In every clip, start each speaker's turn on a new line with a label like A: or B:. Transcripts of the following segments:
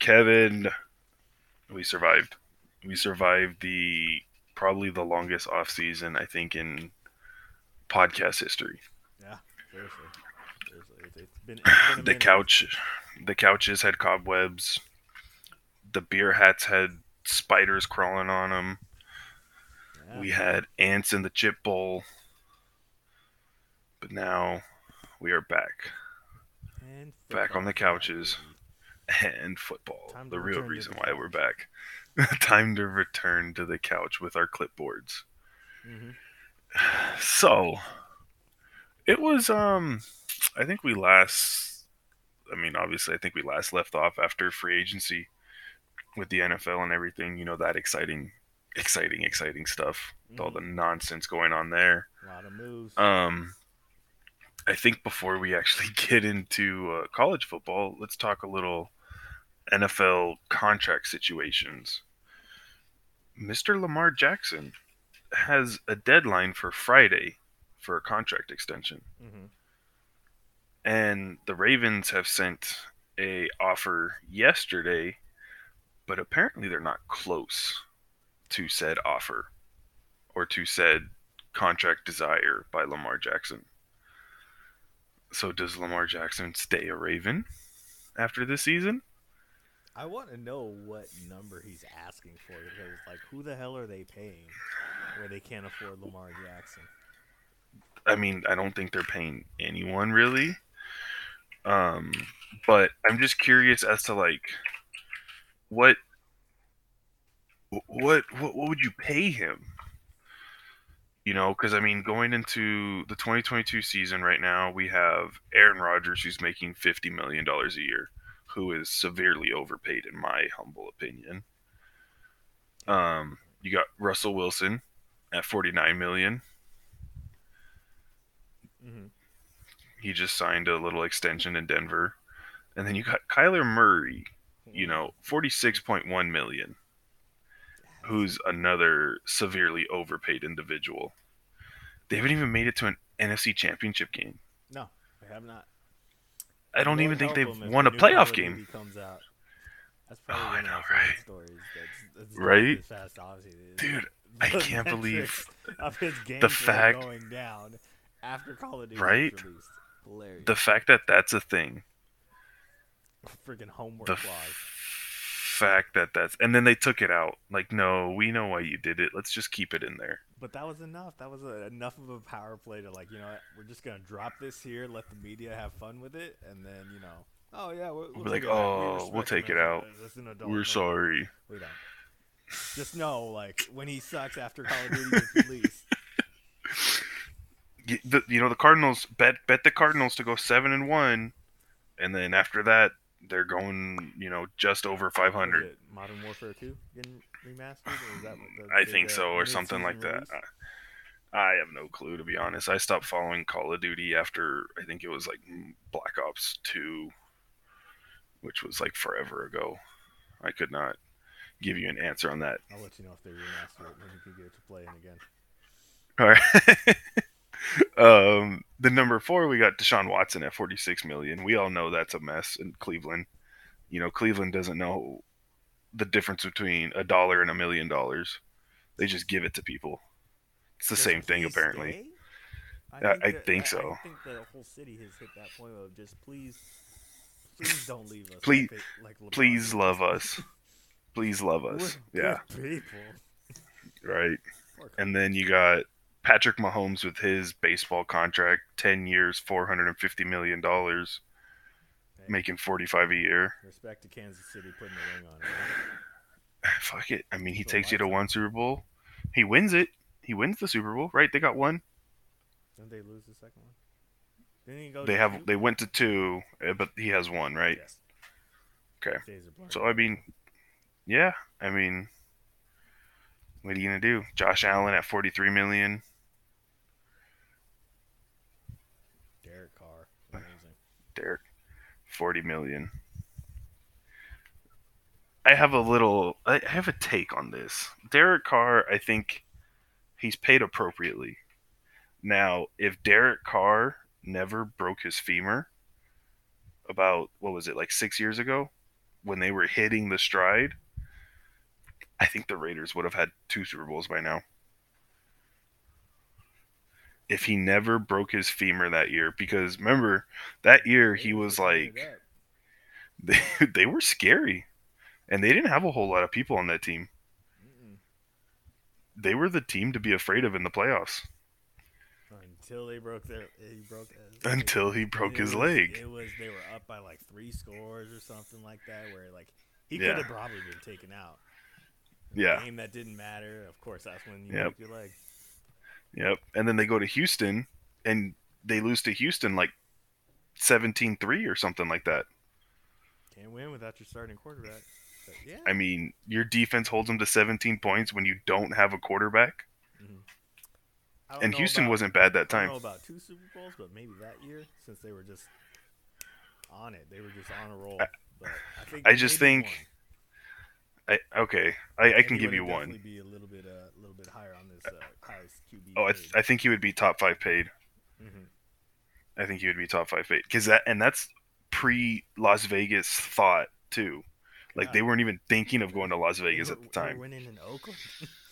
A: Kevin, we survived. We survived the probably the longest off season I think in podcast history.
B: Yeah, seriously. seriously. It's, been, it's been
A: The couch, the couches had cobwebs. The beer hats had spiders crawling on them.
B: Yeah.
A: We had ants in the chip bowl. But now we are back
B: And
A: back on the couches. and football.
B: Time
A: the real reason why we're back. Time to return to the couch with our clipboards.
B: Mhm.
A: So it was um I think we last I mean obviously I think we last left off after free agency with the NFL and everything, you know, that exciting exciting exciting stuff with all the nonsense going on there.
B: A lot of moves.
A: Um I think before we actually get into uh, college football, let's talk a little NFL contract situations. Mr. Lamar Jackson has a deadline for Friday for a contract extension.
B: hmm
A: And the Ravens have sent a offer yesterday, but apparently they're not close to said offer or to said contract desire by Lamar Jackson. So does Lamar Jackson stay a Raven after this season?
B: I want to know what number he's asking for because, like, who the hell are they paying where they can't afford Lamar Jackson?
A: I mean, I don't think they're paying anyone really. Um, but I'm just curious as to like what what what, what would you pay him? You know, because I mean, going into the 2022 season right now, we have Aaron Rodgers who's making 50 million dollars a year, who is severely overpaid in my humble opinion. Um, you got Russell Wilson at 49 million.
B: Mm-hmm.
A: He just signed a little extension in Denver. And then you got Kyler Murray, you know, 46.1 million, who's another severely overpaid individual. They haven't even made it to an NFC championship game.
B: no, they have not.
A: I don't
B: Lord
A: even think they've won a playoff game.
B: Comes out. That's
A: Oh, I know,
B: of my favorite
A: right?
B: stories. That's, that's
A: Right?
B: Fast,
A: Dude, I can't believe the fact-
B: going down after Call of Duty
A: Right?
B: Hilarious.
A: the fact that that's a thing.
B: freaking homework
A: The
B: clause.
A: fact that that's and then they took it out. Like, no, we know why you did it. Let's just keep it in there.
B: But that was enough. That was a, enough of a power play to like, you know, we're just gonna drop this here, let the media have fun with it, and then you know, oh yeah, we'll, we'll
A: like,
B: it. We
A: "Oh, we'll take it out. We're
B: man."
A: sorry.
B: We don't. Just know, like, when he sucks after Call of Duty gets released,
A: Y- the, you know the Cardinals bet bet the Cardinals to go seven and one, and then after that they're going you know just over five hundred.
B: Modern Warfare 2 getting remastered? Or is that what the
A: I think
B: uh,
A: so, or something like
B: mid-season
A: that. I, have no clue to be honest. I stopped following Call of Duty after I think it was like Black Ops Two, which was like forever ago. I could not give you an answer on that.
B: I'll let you know if they remaster it, then you can get it to play in again.
A: All right. um, the number four, we got Deshaun Watson at 46 million. We all know that's a mess in Cleveland. You know, Cleveland doesn't know the difference between a dollar and a million dollars. They just give it to people. It's the
B: Does
A: same thing, apparently.
B: stay?
A: I
B: that-
A: think
B: I,
A: so.
B: I think the whole city has hit that point of just please, please don't leave us.
A: Please-
B: like, like
A: Please love us. Please love
B: We're
A: us. Yeah,
B: people.
A: right. And then you got Patrick Mahomes with his baseball contract, 10 years, $450 million,
B: Hey,
A: making 45 a year.
B: respect to Kansas City putting the ring on it. right?
A: Fuck it. I mean, he takes you to one Super Bowl. He wins it. He wins the Super Bowl, right? They got one.
B: Didn't they lose the second one? Didn't he go?
A: They have.
B: two?
A: They went to two, uh, but he has one, right?
B: Yes.
A: Okay.
B: Days are blurring.
A: So I mean, yeah. I mean, what are you gonna do? Josh Allen at 43 million.
B: Derek Carr, amazing.
A: Derek, 40 million. I have a little. I have a take on this. Derek Carr, I think he's paid appropriately. Now, if Derek Carr never broke his femur, about what was it like six years ago, when they were hitting the stride, I think the Raiders would have had two Super Bowls by now. If he never broke his femur that year, because remember that year he was like, they, they were scary, and they didn't have a whole lot of people on that team. They were the team to be afraid of in the playoffs
B: until they broke their he broke uh,
A: until he broke his
B: was,
A: leg.
B: It was they were up by like three scores or something like that, where like he yeah. could have probably been taken out.
A: yeah,
B: game that didn't matter. Of course, that's when you
A: yep.
B: broke your leg.
A: Yep, and then they go to Houston and they lose to Houston like 17-3 or something like that.
B: Can't win without your starting quarterback. But yeah.
A: I mean, your defense holds them to 17 points when you don't have a quarterback. Mm-hmm. And Houston
B: about,
A: wasn't bad that time.
B: I don't know about two Super Bowls, but maybe that year since they were just on it. They were just on a roll.
A: I,
B: but I think
A: I just think. I, okay, I, I can give you one.
B: Be a little bit, uh, a little bit higher on this uh, highest QB.
A: Oh, I, th- I, think he would be top five paid. Mm-hmm. I think he would be top five paid because that, and that's pre Las Vegas thought too. Like yeah. they weren't even thinking of going to Las Vegas
B: were,
A: at the time.
B: winning in Oakland.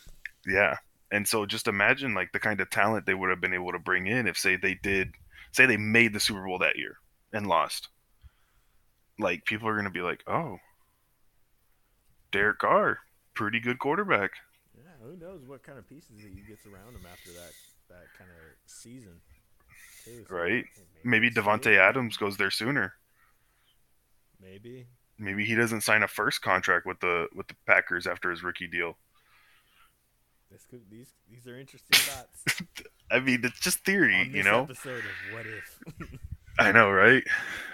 A: yeah, and so just imagine like the kind of talent they would have been able to bring in if say they did say they made the Super Bowl that year and lost. Like people are going to be like, "Oh, Derek Carr, pretty good quarterback."
B: Yeah, who knows what kind of pieces he gets around him after that that kind of season.
A: Too, so right? Maybe, maybe Davante Adams goes there sooner.
B: Maybe.
A: Maybe he doesn't sign a first contract with the with the Packers after his rookie deal.
B: This could, these these are interesting thoughts.
A: I mean, it's just theory, you know.
B: Episode of what if?
A: I know, right?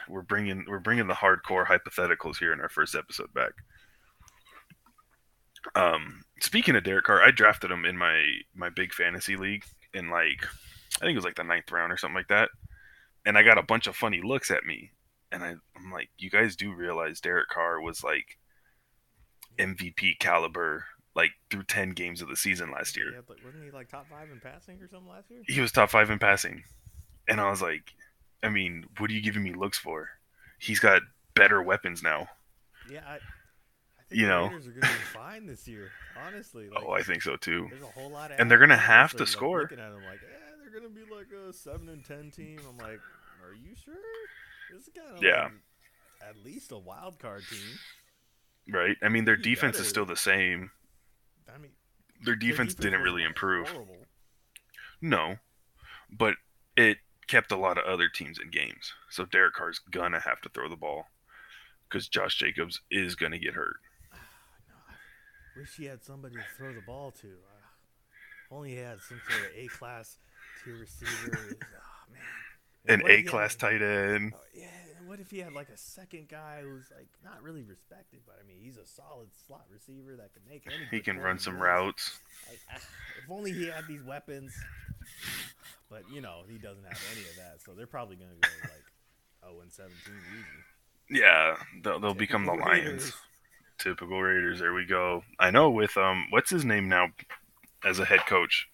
A: We're bringing we're bringing the hardcore hypotheticals here in our first episode back. Um, speaking of Derek Carr, I drafted him in my my big fantasy league in like I think it was like the ninth round or something like that, and I got a bunch of funny looks at me, and I, I'm like, you guys do realize Derek Carr was like MVP caliber like through 10 games of the season last year.
B: Yeah, but wasn't he like top five in passing or something last year?
A: He was top five in passing. And I was like, I mean, what are you giving me looks for? He's got better weapons now.
B: Yeah, I, you know, Raiders are going to be fine this year. Honestly, oh,
A: like, oh, I think so too.
B: There's a whole lot of
A: and they're going to have to
B: like,
A: score.
B: Looking at them like, yeah, they're going to be like a seven and ten team. I'm like, are you sure? This is kind of
A: yeah.
B: Like at least a wild card team.
A: Right. I mean, their you defense is still the same.
B: I mean,
A: their defense,
B: defense
A: didn't really improve.
B: Horrible.
A: No, but it kept a lot of other teams in games. So Derek Carr's gonna have to throw the ball because Josh Jacobs is gonna get hurt.
B: Wish he had somebody to throw the ball to. Uh, only he had some sort of A class tier receiver. oh man,
A: an A class tight end.
B: Oh, yeah, what if he had like a second guy who's like not really respected, but I mean he's a solid slot receiver that can make any.
A: He can run some routes.
B: Like, ah, if only he had these weapons. But you know he doesn't have any of that, so they're probably gonna go like 0 and 17 easy.
A: Yeah, they'll, they'll become the Lions. Typical Raiders. There we go. I know with um, what's his name now, as a head coach,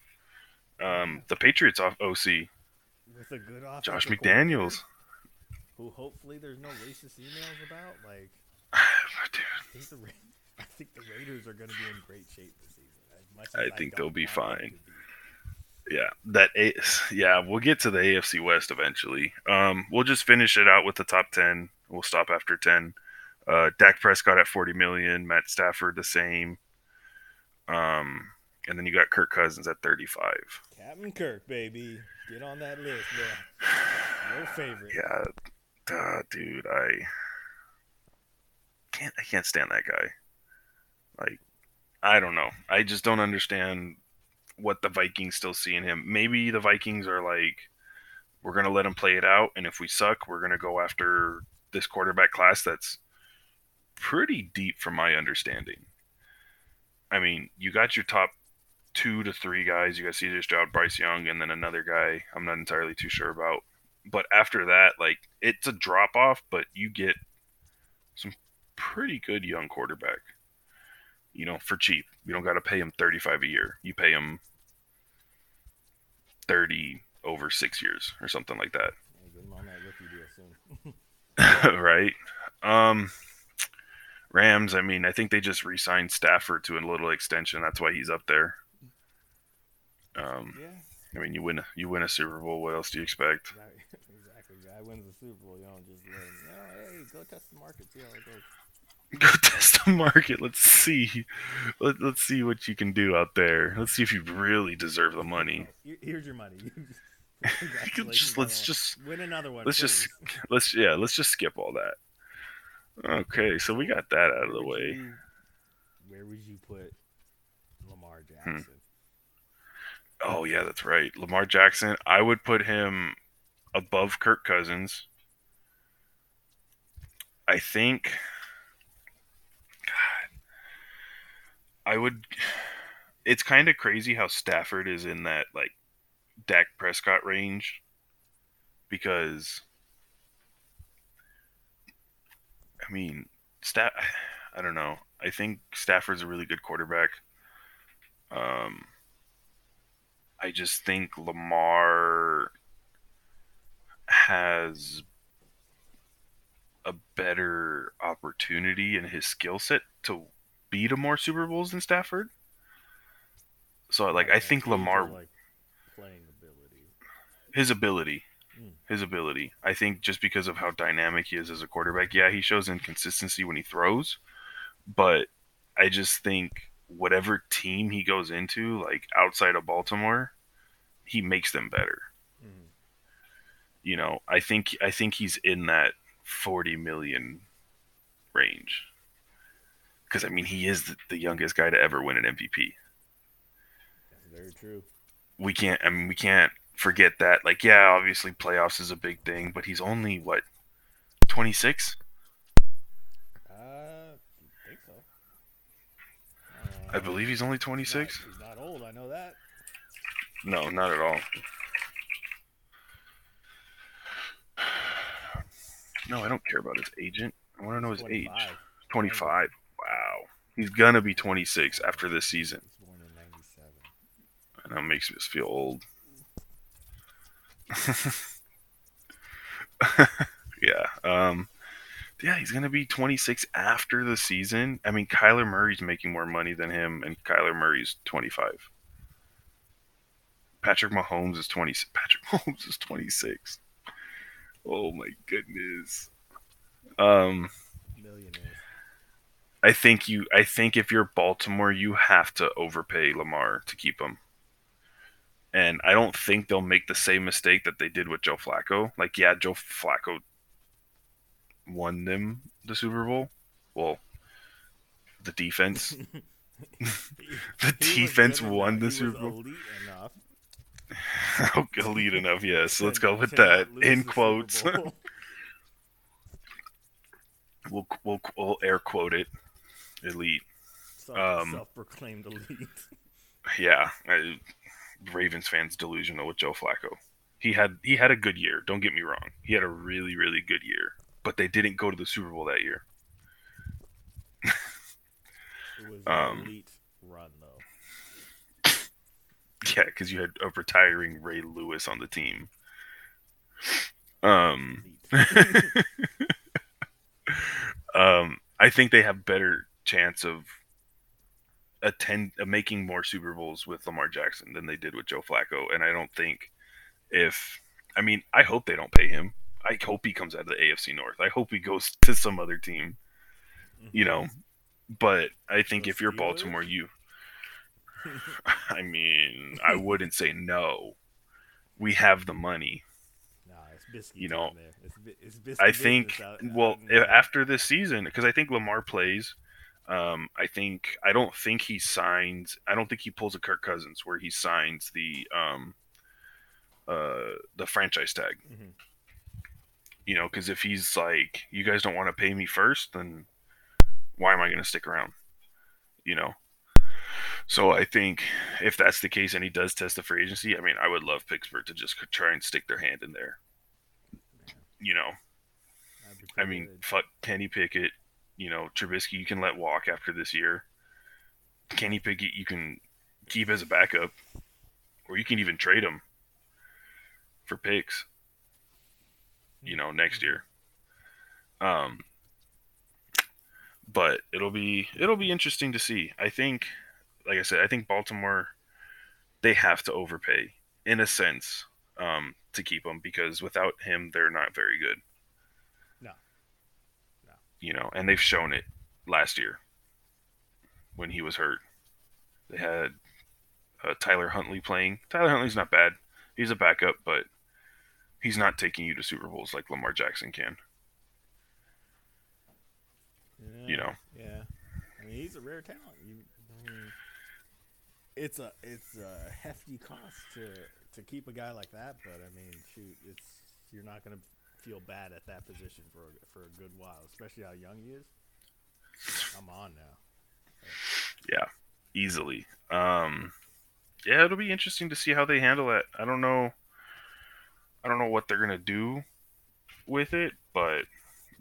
A: um, the Patriots off OC.
B: With a good
A: Josh McDaniels
B: who hopefully there's no racist emails about. Like,
A: Dude.
B: I think the Ra- I think the Raiders are going to be in great shape this season.
A: I think I they'll be fine. Be. Yeah, that a- yeah, we'll get to the AFC West eventually. Um, we'll just finish it out with the top ten. We'll stop after ten. Uh, Dak Prescott at forty million, Matt Stafford the same. Um, and then you got Kirk Cousins at thirty-five.
B: Captain Kirk, baby, get on that list, bro. Your favorite.
A: Yeah, uh, dude, I can't I can't stand that guy. Like I don't know. I just don't understand what the Vikings still see in him. Maybe the Vikings are like we're going to let him play it out and if we suck, we're going to go after this quarterback class that's pretty deep from my understanding. I mean, you got your top two to three guys. You got CJ Stroud, Bryce Young, and then another guy I'm not entirely too sure about but after that, like it's a drop off, but you get some pretty good young quarterback. You know, for cheap. You don't got to pay him 35 a year. You pay him 30 over 6 years or something like that. Right? Um Rams, I mean, I think they just re-signed Stafford to a little extension. That's why he's up there. Um, yeah. I mean, you win you win a Super Bowl. What else do you expect?
B: exactly. Guy wins the Super Bowl. You don't just. Oh, hey, go test the market. See how it goes.
A: Go test the market. Let's see. Let, let's see what you can do out there. Let's see if you really deserve the money.
B: Here's your money.
A: just let's just
B: win another one.
A: Let's
B: please.
A: just let's yeah let's just skip all that. Okay, so we got that out of the way.
B: You, where would you put Lamar. Jackson?
A: Hmm. Oh yeah, that's right. Lamar Jackson. I would put him above Kirk Cousins. I think. God, I would. It's kind of crazy how Stafford is in that like Dak Prescott range because I mean, Staff. I don't know. I think Stafford's a really good quarterback. Um, I just think Lamar has a better opportunity in his skill set to beat a more Super Bowls than Stafford. So, like, I think Lamar. Like playing ability. His ability his ability. I think just because of how dynamic he is as a quarterback, yeah, he shows inconsistency when he throws, but I just think whatever team he goes into, like outside of Baltimore, he makes them better. Mm-hmm. You know, I think I think he's in that 40 million range. Because I mean, he is the, the youngest guy to ever win an MVP.
B: That's very true.
A: We can't. I mean, we can't forget that. Like, yeah, obviously playoffs is a big thing, but he's only what, twenty six?
B: Uh, I think so.
A: Uh, I believe he's only twenty six.
B: He's, he's not old. I know that.
A: No, not at all. No, I don't care about his agent. I want to know his 25. age. 25. Wow. He's going to be 26 after this season. born in 97. And that makes me feel old. yeah. Um, yeah, he's gonna be 26 after the season. I mean, Kyler Murray's making more money than him, and Kyler Murray's 25. Patrick Mahomes is 20. Patrick Mahomes is 26. Oh my goodness. Um, millionaire. I think you. I think if you're Baltimore, you have to overpay Lamar to keep him and I don't think they'll make the same mistake that they did with Joe Flacco. Like, yeah, Joe Flacco won them the Super Bowl. Well, the defense, the defense won the Super Bowl. Elite enough. oh, elite enough, yes. Let's go with that in quotes. we'll, we'll we'll air quote it, elite.
B: Self, um, self-proclaimed elite.
A: Yeah, I, Ravens fans delusional with Joe Flacco. He had he had a good year. Don't get me wrong. He had a really really good year, but they didn't go to the Super Bowl that year.
B: it was um, elite run though.
A: Yeah, because you had a retiring Ray Lewis on the team. Um, um, I think they have better chance of attend uh, making more Super Bowls with Lamar Jackson than they did with Joe Flacco, and I don't think if I mean I hope they don't pay him. I hope he comes out of the AFC North. I hope he goes to some other team. You know, but I think if you're Baltimore, you. I mean, I wouldn't say no. We have the money.
B: Nah, it's
A: you know,
B: it's, it's
A: I think. Out, well, out after this season, because I think Lamar plays um, I think I don't think he signs. I don't think he pulls a Kirk Cousins where he signs the um, uh, the franchise tag. Mm-hmm. You know, because if he's like, you guys don't want to pay me first, then why am I going to stick around? You know. So I think if that's the case and he does test the free agency, I mean, I would love Pittsburgh to just try and stick their hand in there. You know, I mean, fuck Kenny Pickett, you know, Trubisky you can let walk after this year. Kenny Pickett you can keep as a backup, or you can even trade him for picks. You know, next year. Um, but it'll be it'll be interesting to see. I think, like I said, I think Baltimore they have to overpay in a sense um, to keep him because without him they're not very good. You know, and they've shown it last year when he was hurt. They had uh, Tyler Huntley playing. Tyler Huntley's not bad. He's a backup, but he's not taking you to Super Bowls like Lamar Jackson can.
B: Yeah,
A: you know.
B: Yeah. I mean, he's a rare talent. You, I mean, it's a it's a hefty cost to to keep a guy like that, but I mean, shoot, it's you're not going to feel bad at that position for a, for a good while, especially how young he is. Come on now.
A: Yeah, easily. Um, yeah, it'll be interesting to see how they handle it. I don't know. I don't know what they're gonna do with it, but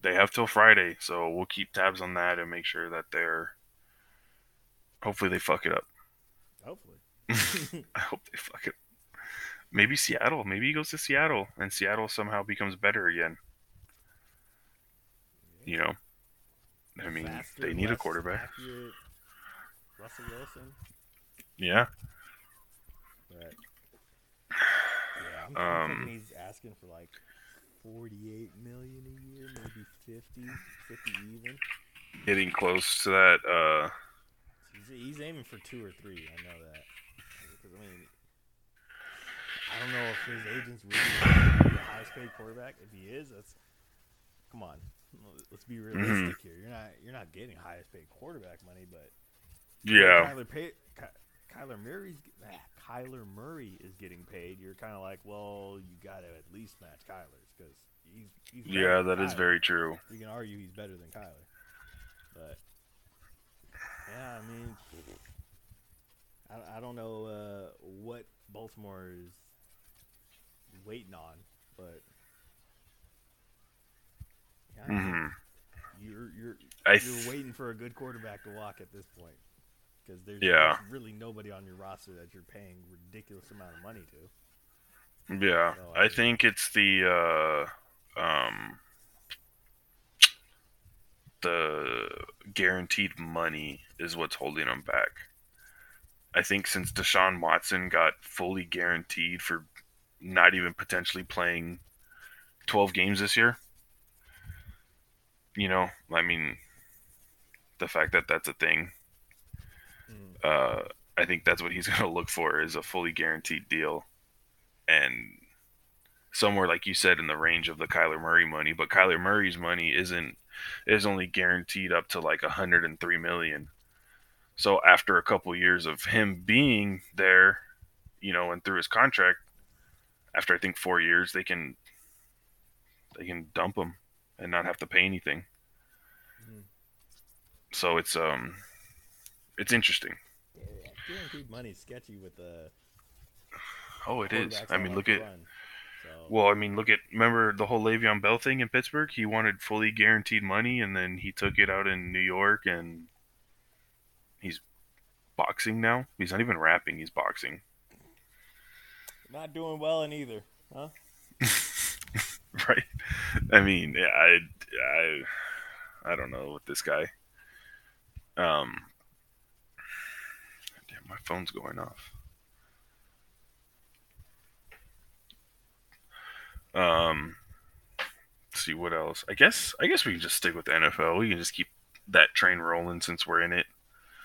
A: they have till Friday, so we'll keep tabs on that and make sure that they're. Hopefully, they fuck it up.
B: Hopefully.
A: I hope they fuck it. Maybe Seattle. Maybe he goes to Seattle, and Seattle somehow becomes better again. You know, I mean, Faster, they need a quarterback. Accurate.
B: Russell Wilson.
A: Yeah.
B: But yeah, I'm, um, he's asking for like 48 million a year, maybe 50, 50 even.
A: Getting close to that. Uh,
B: he's, he's aiming for two or three. I know that. Because I mean, I don't know if his agent's really the highest paid quarterback. If he is, that's come on. Let's be realistic mm-hmm. here. You're not you're not getting highest paid quarterback money, but
A: yeah,
B: Kyler Pay, Kyler Murray's ah, Kyler Murray is getting paid. You're kind of like, well, you got to at least match Kyler's because he's, he's
A: yeah, that Kyler. is very true.
B: You can argue he's better than Kyler, but yeah, I mean, I, I don't know uh, what Baltimore is waiting on, but
A: yeah, mm-hmm.
B: you're you're th- you're waiting for a good quarterback to walk at this point because there's,
A: yeah.
B: there's, really nobody on your roster that you're paying ridiculous amount of money to.
A: Yeah, so, I, I think it's the uh, um, the guaranteed money is what's holding them back. I think since Deshaun Watson got fully guaranteed for not even potentially playing 12 games this year, you know, I mean, the fact that that's a thing, mm. uh, I think that's what he's going to look for is a fully guaranteed deal, and somewhere like you said in the range of the Kyler Murray money. But Kyler Murray's money isn't is only guaranteed up to like 103 million. So after a couple years of him being there, you know, and through his contract, after I think four years, they can they can dump him and not have to pay anything. Mm-hmm. So it's um, it's interesting.
B: Yeah, guaranteed money sketchy with the.
A: Oh, it is. I mean, look at. Run, so. Well, I mean, look at remember the whole Le'Veon Bell thing in Pittsburgh. He wanted fully guaranteed money, and then he took it out in New York, and he's boxing now. He's not even rapping; he's boxing.
B: Not doing well in either, huh?
A: right. I mean, yeah, I, I, I don't know with this guy. Um, damn, my phone's going off. Um, see what else. I guess I guess we can just stick with the NFL. We can just keep that train rolling since we're in it.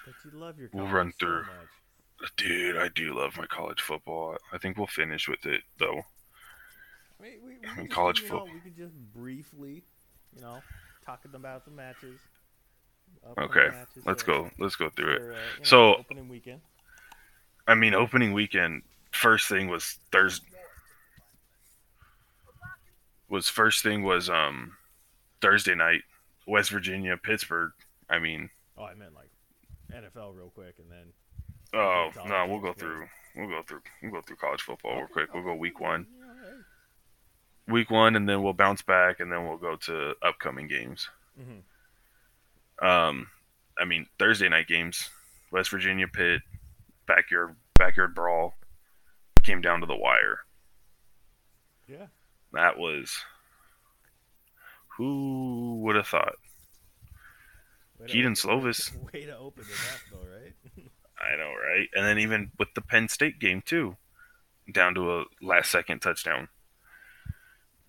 B: But you love your.
A: We'll run through. So Dude, I do love my college football. I think we'll finish with it though.
B: I mean, we, we I mean college football. We could just briefly, you know, talking about the matches.
A: Okay, matches let's go. Let's go through for, it. Uh, so
B: know, opening weekend.
A: I mean, opening weekend. First thing was Thursday was first thing was um Thursday night, West Virginia, Pittsburgh. I mean,
B: oh, I meant like NFL real quick, and then.
A: Oh no, we'll go through. We'll go through. We'll go through college football real quick. We'll go week one. Week one, and then we'll bounce back, and then we'll go to upcoming games. Mm-hmm. Um, I mean Thursday night games, West Virginia, Pitt, backyard backyard brawl, came down to the wire.
B: Yeah.
A: That was. Who would have thought?
B: Way Kedon
A: Slovis.
B: Way to open it up, though, right?
A: I know, right? And then even with the Penn State game too, down to a last second touchdown.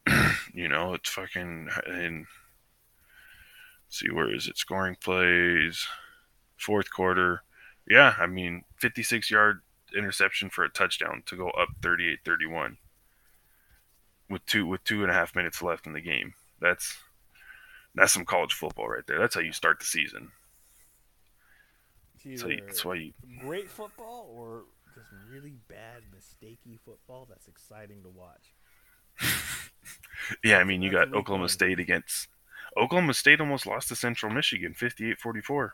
A: you know, it's fucking and see where is it? Scoring plays, fourth quarter. Yeah, I mean, 56 yard interception for a touchdown to go up 38-31 with two with two and a half minutes left in the game. That's that's some college football right there. That's how you start the season.
B: It's
A: That's, how you,
B: either
A: that's why you
B: great football or just really bad, mistakey football that's exciting to watch.
A: Yeah, I mean, you
B: That's
A: got Oklahoma. State against Oklahoma State almost lost to Central Michigan 58-44.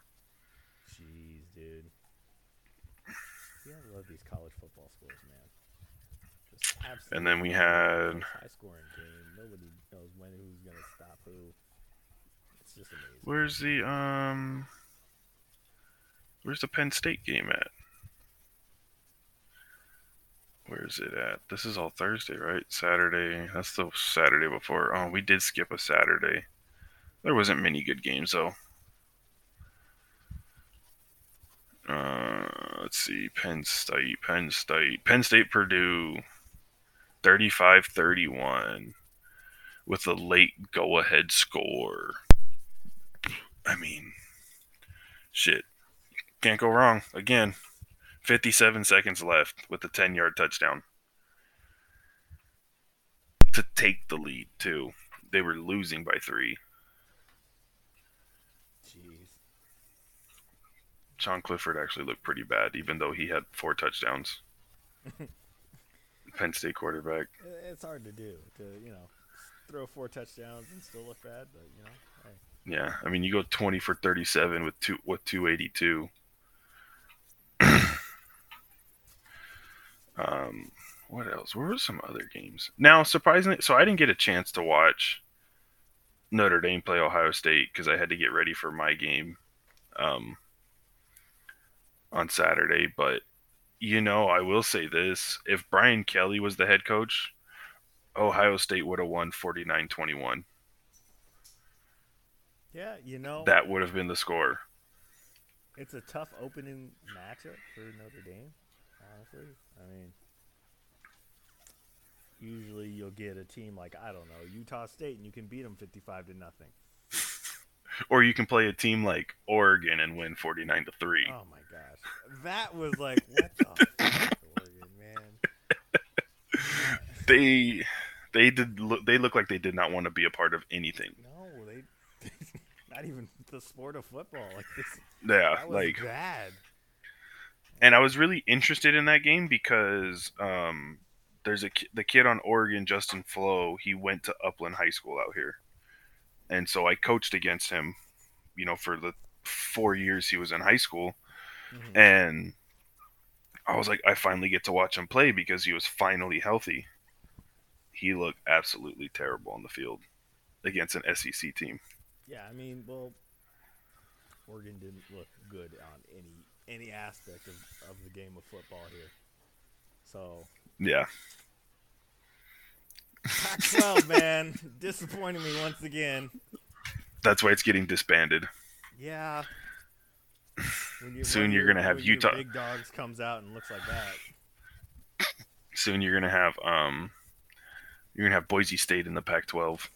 B: Jeez, dude. Yeah, I love these college football scores, man. Just absolutely
A: And then we had
B: high scoring game. Nobody knows when who's gonna stop who. It's just amazing.
A: where's the um where's the Penn State game at? Where's it at? This is all Thursday, right? Saturday. That's the Saturday before. Oh, we did skip a Saturday. There wasn't many good games though. Uh, let's see. Penn State, Penn State, Penn State, Purdue, 35-31 with a late go-ahead score. I mean, shit, can't go wrong. Again, 57 seconds left with a 10-yard touchdown to take the lead too. They were losing by three.
B: Jeez.
A: Sean Clifford actually looked pretty bad, even though he had four touchdowns. Penn State quarterback.
B: It's hard to do to you know throw four touchdowns and still look bad, but you know, hey,
A: Yeah, I mean, you go 20 for 37 with two with 282. Um, what else? Where were some other games? Now, surprisingly, so I didn't get a chance to watch Notre Dame play Ohio State because I had to get ready for my game um, on Saturday. But you know, I will say this: if Brian Kelly was the head coach, Ohio State would have won 49-21.
B: yeah, you know,
A: That would have been the score.
B: it's a tough opening matchup for Notre Dame. Honestly, I mean, usually you'll get a team like I don't know Utah State, and you can beat them fifty-five to nothing.
A: Or you can play a team like Oregon and win 49 to 3.
B: Oh my gosh, that was like what the fuck, Oregon, man.
A: They they did look, they look like they did not want to be a part of anything.
B: No, they not even the sport of football. Like this,
A: Yeah,
B: that was
A: like
B: bad.
A: And I was really interested in that game because um there's a ki- the kid on Oregon Justin Flowe, he went to Upland High School out here. And so I coached against him, you know, for the 4 years he was in high school.
B: Mhm.
A: and I was like, I finally get to watch him play because he was finally healthy. He looked absolutely terrible on the field against an SEC team.
B: Yeah, I mean, well, Oregon didn't look good on any any aspect of, of the game of football here. So,
A: Yeah,
B: Pac-12, man, disappointing me once again.
A: that's why it's getting disbanded.
B: Yeah. You-
A: Soon you're gonna have Utah-
B: Big dogs comes out and looks like that.
A: Soon you're gonna have um, you're gonna have Boise State in the Pac-12.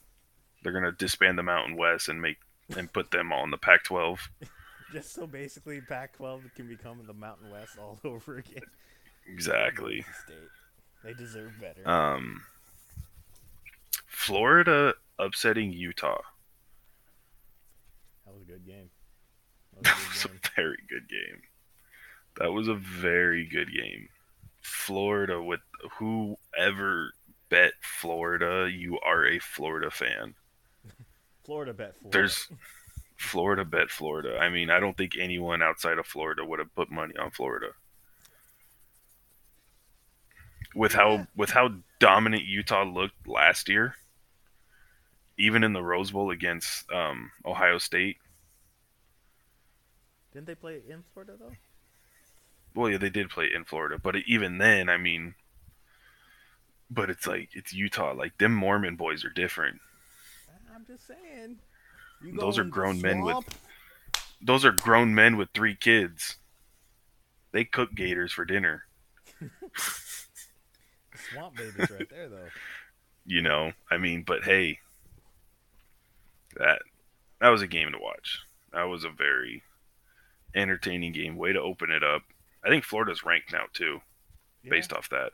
A: They're gonna disband the Mountain West and make and put them all in the Pac-12.
B: Just so basically Pac-12 can become the Mountain West all over again.
A: Exactly.
B: State. They deserve better.
A: Um, Florida upsetting Utah.
B: that was a good game. That
A: That
B: was
A: was
B: a good
A: a
B: game.
A: very good game. That was a very good game. Florida with whoever bet Florida, you are a Florida fan.
B: Florida bet Florida.
A: There's Florida bet Florida. I mean, I don't think anyone outside of Florida would have put money on Florida. With
B: Yeah.
A: how with how dominant Utah looked last year, even in the Rose Bowl against um, Ohio State.
B: Didn't they play in Florida though?
A: Well, yeah, they did play in Florida, but even then, I mean, but it's like it's Utah. Like them Mormon boys are different.
B: I'm just saying.
A: Those are grown men with- those are grown men with three kids. They cook gators for dinner.
B: Swamp babies right there, though.
A: You know, I mean, but hey, that that was a game to watch. That was a very entertaining game. Way to open it up. I think Florida's ranked now too,
B: Yeah,
A: based off that.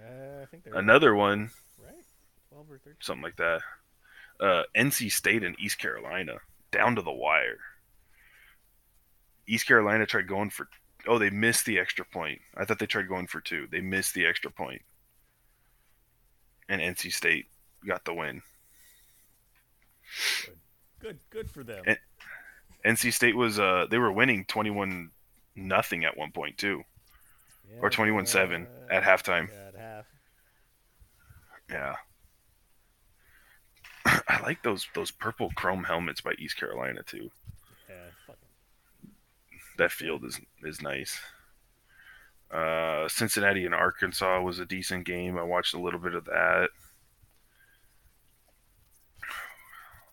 B: uh, I think
A: Another one,
B: right. Twelve or thirteen.
A: something like that. Uh, NC State and East Carolina down to the wire. East Carolina tried going for. Oh, they missed the extra point. I thought they tried going for two. They missed the extra. And NC State got the win.
B: Good, good for them.
A: And- NC State was uh they were winning 21 nothing at one point too.
B: Yeah,
A: Or 21-7
B: uh,
A: at halftime.
B: Yeah, at half.
A: Yeah. I like those those purple chrome helmets by East Carolina too.
B: Yeah.
A: That field is is nice. Uh, Cincinnati and Arkansas was a decent game. I watched a little bit of that.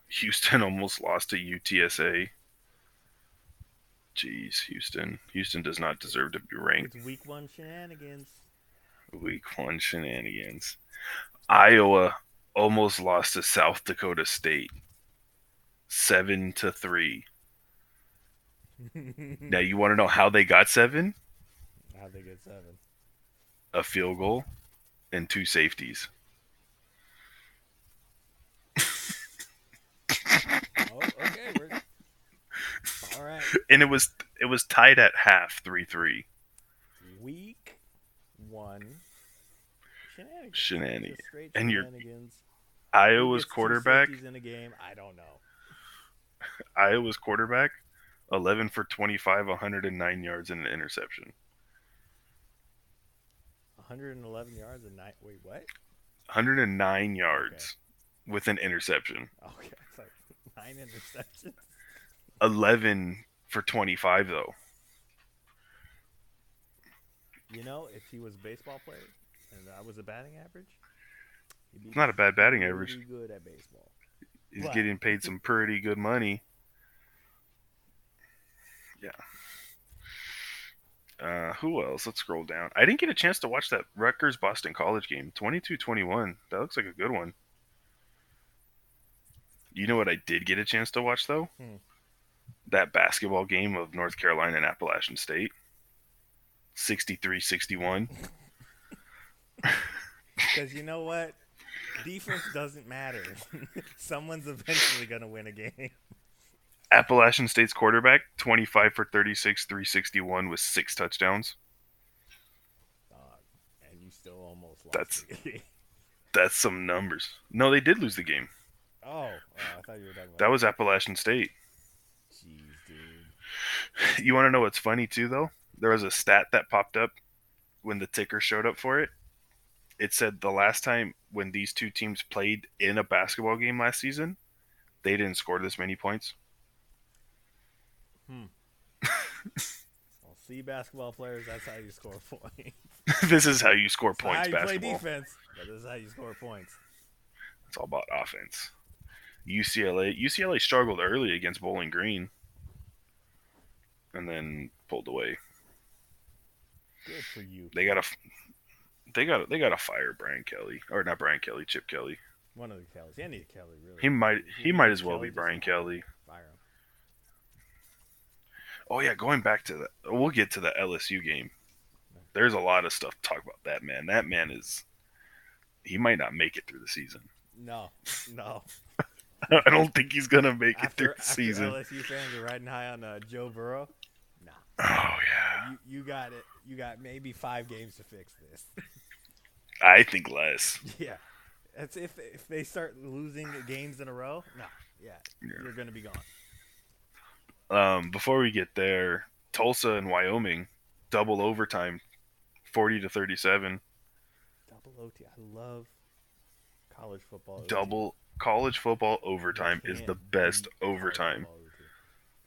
A: Houston almost lost to UTSA. Jeez, Houston. Houston does not deserve to be ranked.
B: It's week one shenanigans.
A: Week one shenanigans. Iowa almost lost to South Dakota State. Seven to three. Now you want to know how they got seven?
B: How'd they get seven?
A: A field goal and two safeties.
B: Oh, okay. We're... All right.
A: And it was it was tied at half, three three.
B: Week one shenanigans.
A: Shenanigans. And you're-
B: shenanigans.
A: Iowa's
B: Who gets two
A: quarterback
B: in a game. I don't know.
A: Iowa's quarterback, eleven for twenty-five, one hundred and nine yards and an interception.
B: 111 yards and nine. Wait, what?
A: Hundred and nine yards with an interception.
B: Okay, it's like nine interceptions.
A: Eleven for twenty five though.
B: You know, if he was a baseball player and that was a batting average,
A: It's not a bad batting
B: pretty
A: average.
B: good at baseball.
A: He's
B: But-
A: getting paid some pretty good money. Yeah. Uh, who else? Let's scroll down. I didn't get a chance to watch that Rutgers Boston College game. 22-21. That looks like a good one. You know what I did get a chance to watch though?
B: Hmm.
A: That basketball game of North Carolina and Appalachian State. 63-61.
B: Because you know what? Defense doesn't matter. Someone's eventually going to win a game.
A: Appalachian State's quarterback, 25 for 36, 361 with six touchdowns.
B: Dog, and you still almost lost.
A: That's- That's some numbers. No, they did lose the game.
B: oh, uh, I thought you were talking about
A: That was Appalachian State.
B: Jeez, dude.
A: You want to know what's funny too, though? There was a stat that popped up when the ticker showed up for it. It said the last time when these two teams played in a basketball game last season, they didn't score this many points. Hmm.
B: Well, see, basketball players, that's how you score points.
A: this is how you score points
B: how you play
A: basketball.
B: defense, but this is how you score points.
A: It's all about offense. UCLA UCLA struggled early against Bowling Green, and then pulled away.
B: Good for you.
A: They got to they got they got to fire Brian Kelly or not Brian Kelly, Chip Kelly.
B: One of the Kellys. Any Kelly, really.
A: He might he might as well
B: Kelly
A: be Brian Kelly.
B: Fire him.
A: Oh yeah, going back to the we'll get to the LSU game. There's a lot of stuff to talk about that man. That man is he might not make it through the season.
B: No, no.
A: I don't think he's gonna make it through the
B: after
A: season.
B: LSU fans are riding high on uh, Joe Burrow.
A: Oh yeah.
B: You, you got it. You got maybe five games to fix this.
A: I think less.
B: yeah. That's if if they start losing games in a row. No. Yeah.
A: Yeah.
B: You're gonna be gone.
A: Um, before we get there, Tulsa and Wyoming, double overtime, forty to thirty-seven.
B: Double OT. I love college football. OT.
A: Double college football overtime is the best overtime.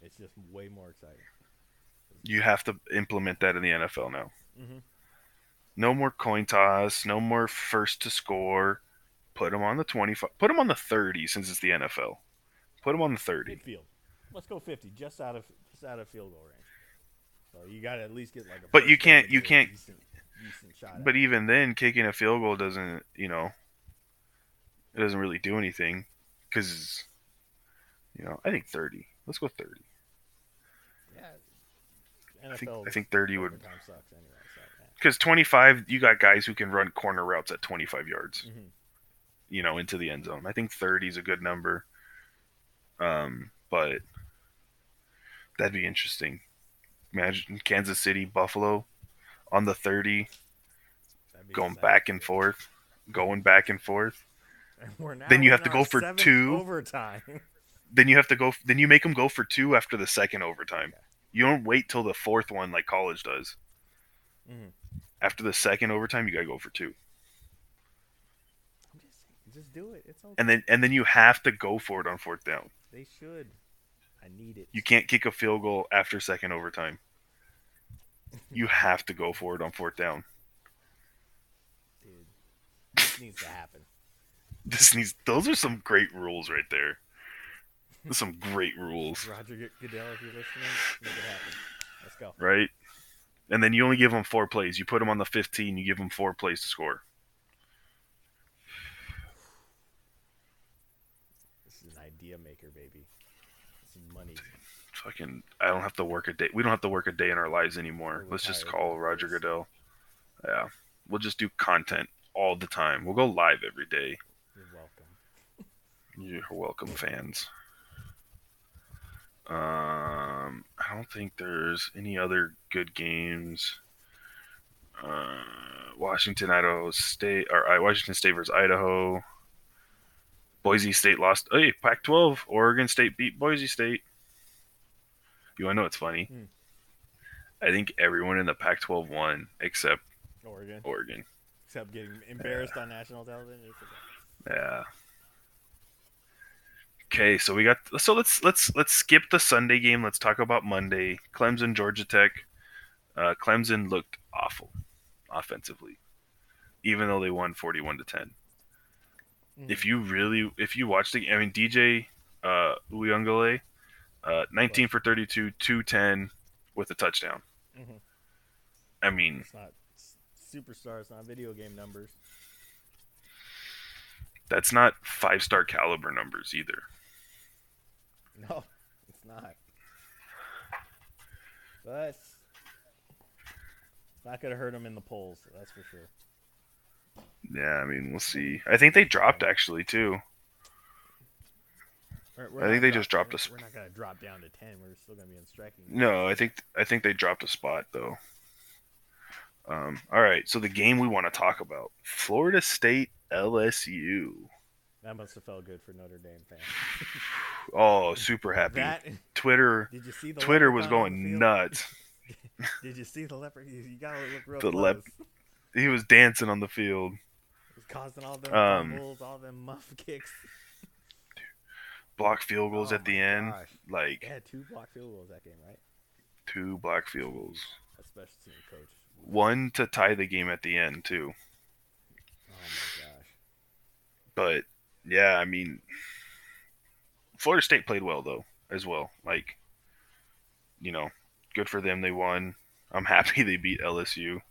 B: It's just way more exciting.
A: You have to implement that in the NFL now.
B: Mm-hmm.
A: No more coin toss. No more first to score. Put them on the twenty-five. Put them on the thirty since it's the NFL. Put them on the thirty.
B: Midfield. let's go fifty, just out of just out of field goal range. So you got to at least get like a.
A: But you can't- you can't-
B: Decent, decent
A: But even then, kicking a field goal doesn't, you know, it doesn't really do anything because, you know, I think 30. Let's go 30.
B: Yeah,
A: I think, I think 30 would
B: anyway. So yeah.
A: because 25, you got guys who can run corner routes at 25 yards,
B: Mhm.
A: you know, into the end zone. I think 30 is a good number. Um, but that'd be interesting. Imagine Kansas City, Buffalo on the 30, going
B: exciting.
A: back and forth, going back and forth.
B: And we're now
A: Then you have to go for two.
B: overtime.
A: then you have to go then you make them go for two after the second overtime you don't wait till the fourth one like college does
B: Mhm.
A: after the second overtime you gotta go for two
B: just just do it. It's okay.
A: and then and then you have to go for it on fourth down
B: they should. I need it.
A: you can't kick a field goal after second overtime you have to go for it on fourth down
B: dude. This needs to happen.
A: this needs those are some great rules right there There's some great rules
B: Roger Goodell, if you're listening, make it happen. Let's go.
A: right and then you only give them four plays you put them on the 15 you give them four plays to score
B: This is an idea maker, baby. This is money.
A: fucking I don't have to work a day. We don't have to work a day in our lives anymore. Let's just call Roger. Goodell. Yeah. We'll just do content all the time. We'll go live every day.
B: You're welcome.
A: You're welcome, fans. Um, I don't think there's any other good games. Uh, Washington, Idaho State, or uh, Washington State versus Idaho. Boise State lost. Hey, Pac-12. Oregon State beat Boise State. You want to know what's funny?
B: Hmm.
A: I think everyone in the Pac-12 won except
B: Oregon.
A: Oregon.
B: Except getting embarrassed on national television.
A: Yeah. Okay, so we got so let's let's let's skip the Sunday game. Let's talk about Monday. Clemson, Georgia Tech. Uh, Clemson looked awful offensively, even though they won forty-one to ten. If you really, if you watch the, I mean DJ uh, Uiagalelei, uh, nineteen for thirty-two, two ten with a touchdown.
B: Mhm.
A: I mean,
B: It's not s- superstar. It's not video game numbers.
A: that's not five-star caliber numbers either.
B: No, it's not. But it's not gonna hurt them in the polls. That's for sure.
A: Yeah, I mean, we'll see. I think they dropped actually too.
B: We're-
A: I think they
B: drop-
A: just dropped
B: we're-
A: a sp-
B: We're not gonna drop down to ten. We're still gonna be in striking.
A: No, I think I think they dropped a spot though. Um, all right, so the game we want to talk about: Florida State LSU.
B: That must have felt good for Notre Dame fans.
A: Oh, super happy!
B: That
A: Twitter
B: did you see the
A: Twitter was going nuts.
B: Did you see the leopard? You, gotta look real
A: The
B: close.
A: lep- He was dancing on the field.
B: It was causing all them
A: Um,
B: fumbles, all them muff kicks.
A: Block field goals
B: Oh
A: at the end,
B: gosh.
A: like
B: They had two block field goals that game, right?
A: two block field goals.
B: That special team coach.
A: One to tie the game at the end too.
B: Oh my gosh.
A: But yeah, I mean, Florida State played well though as well. Like, you know, good for them. They won. I'm happy they beat LSU.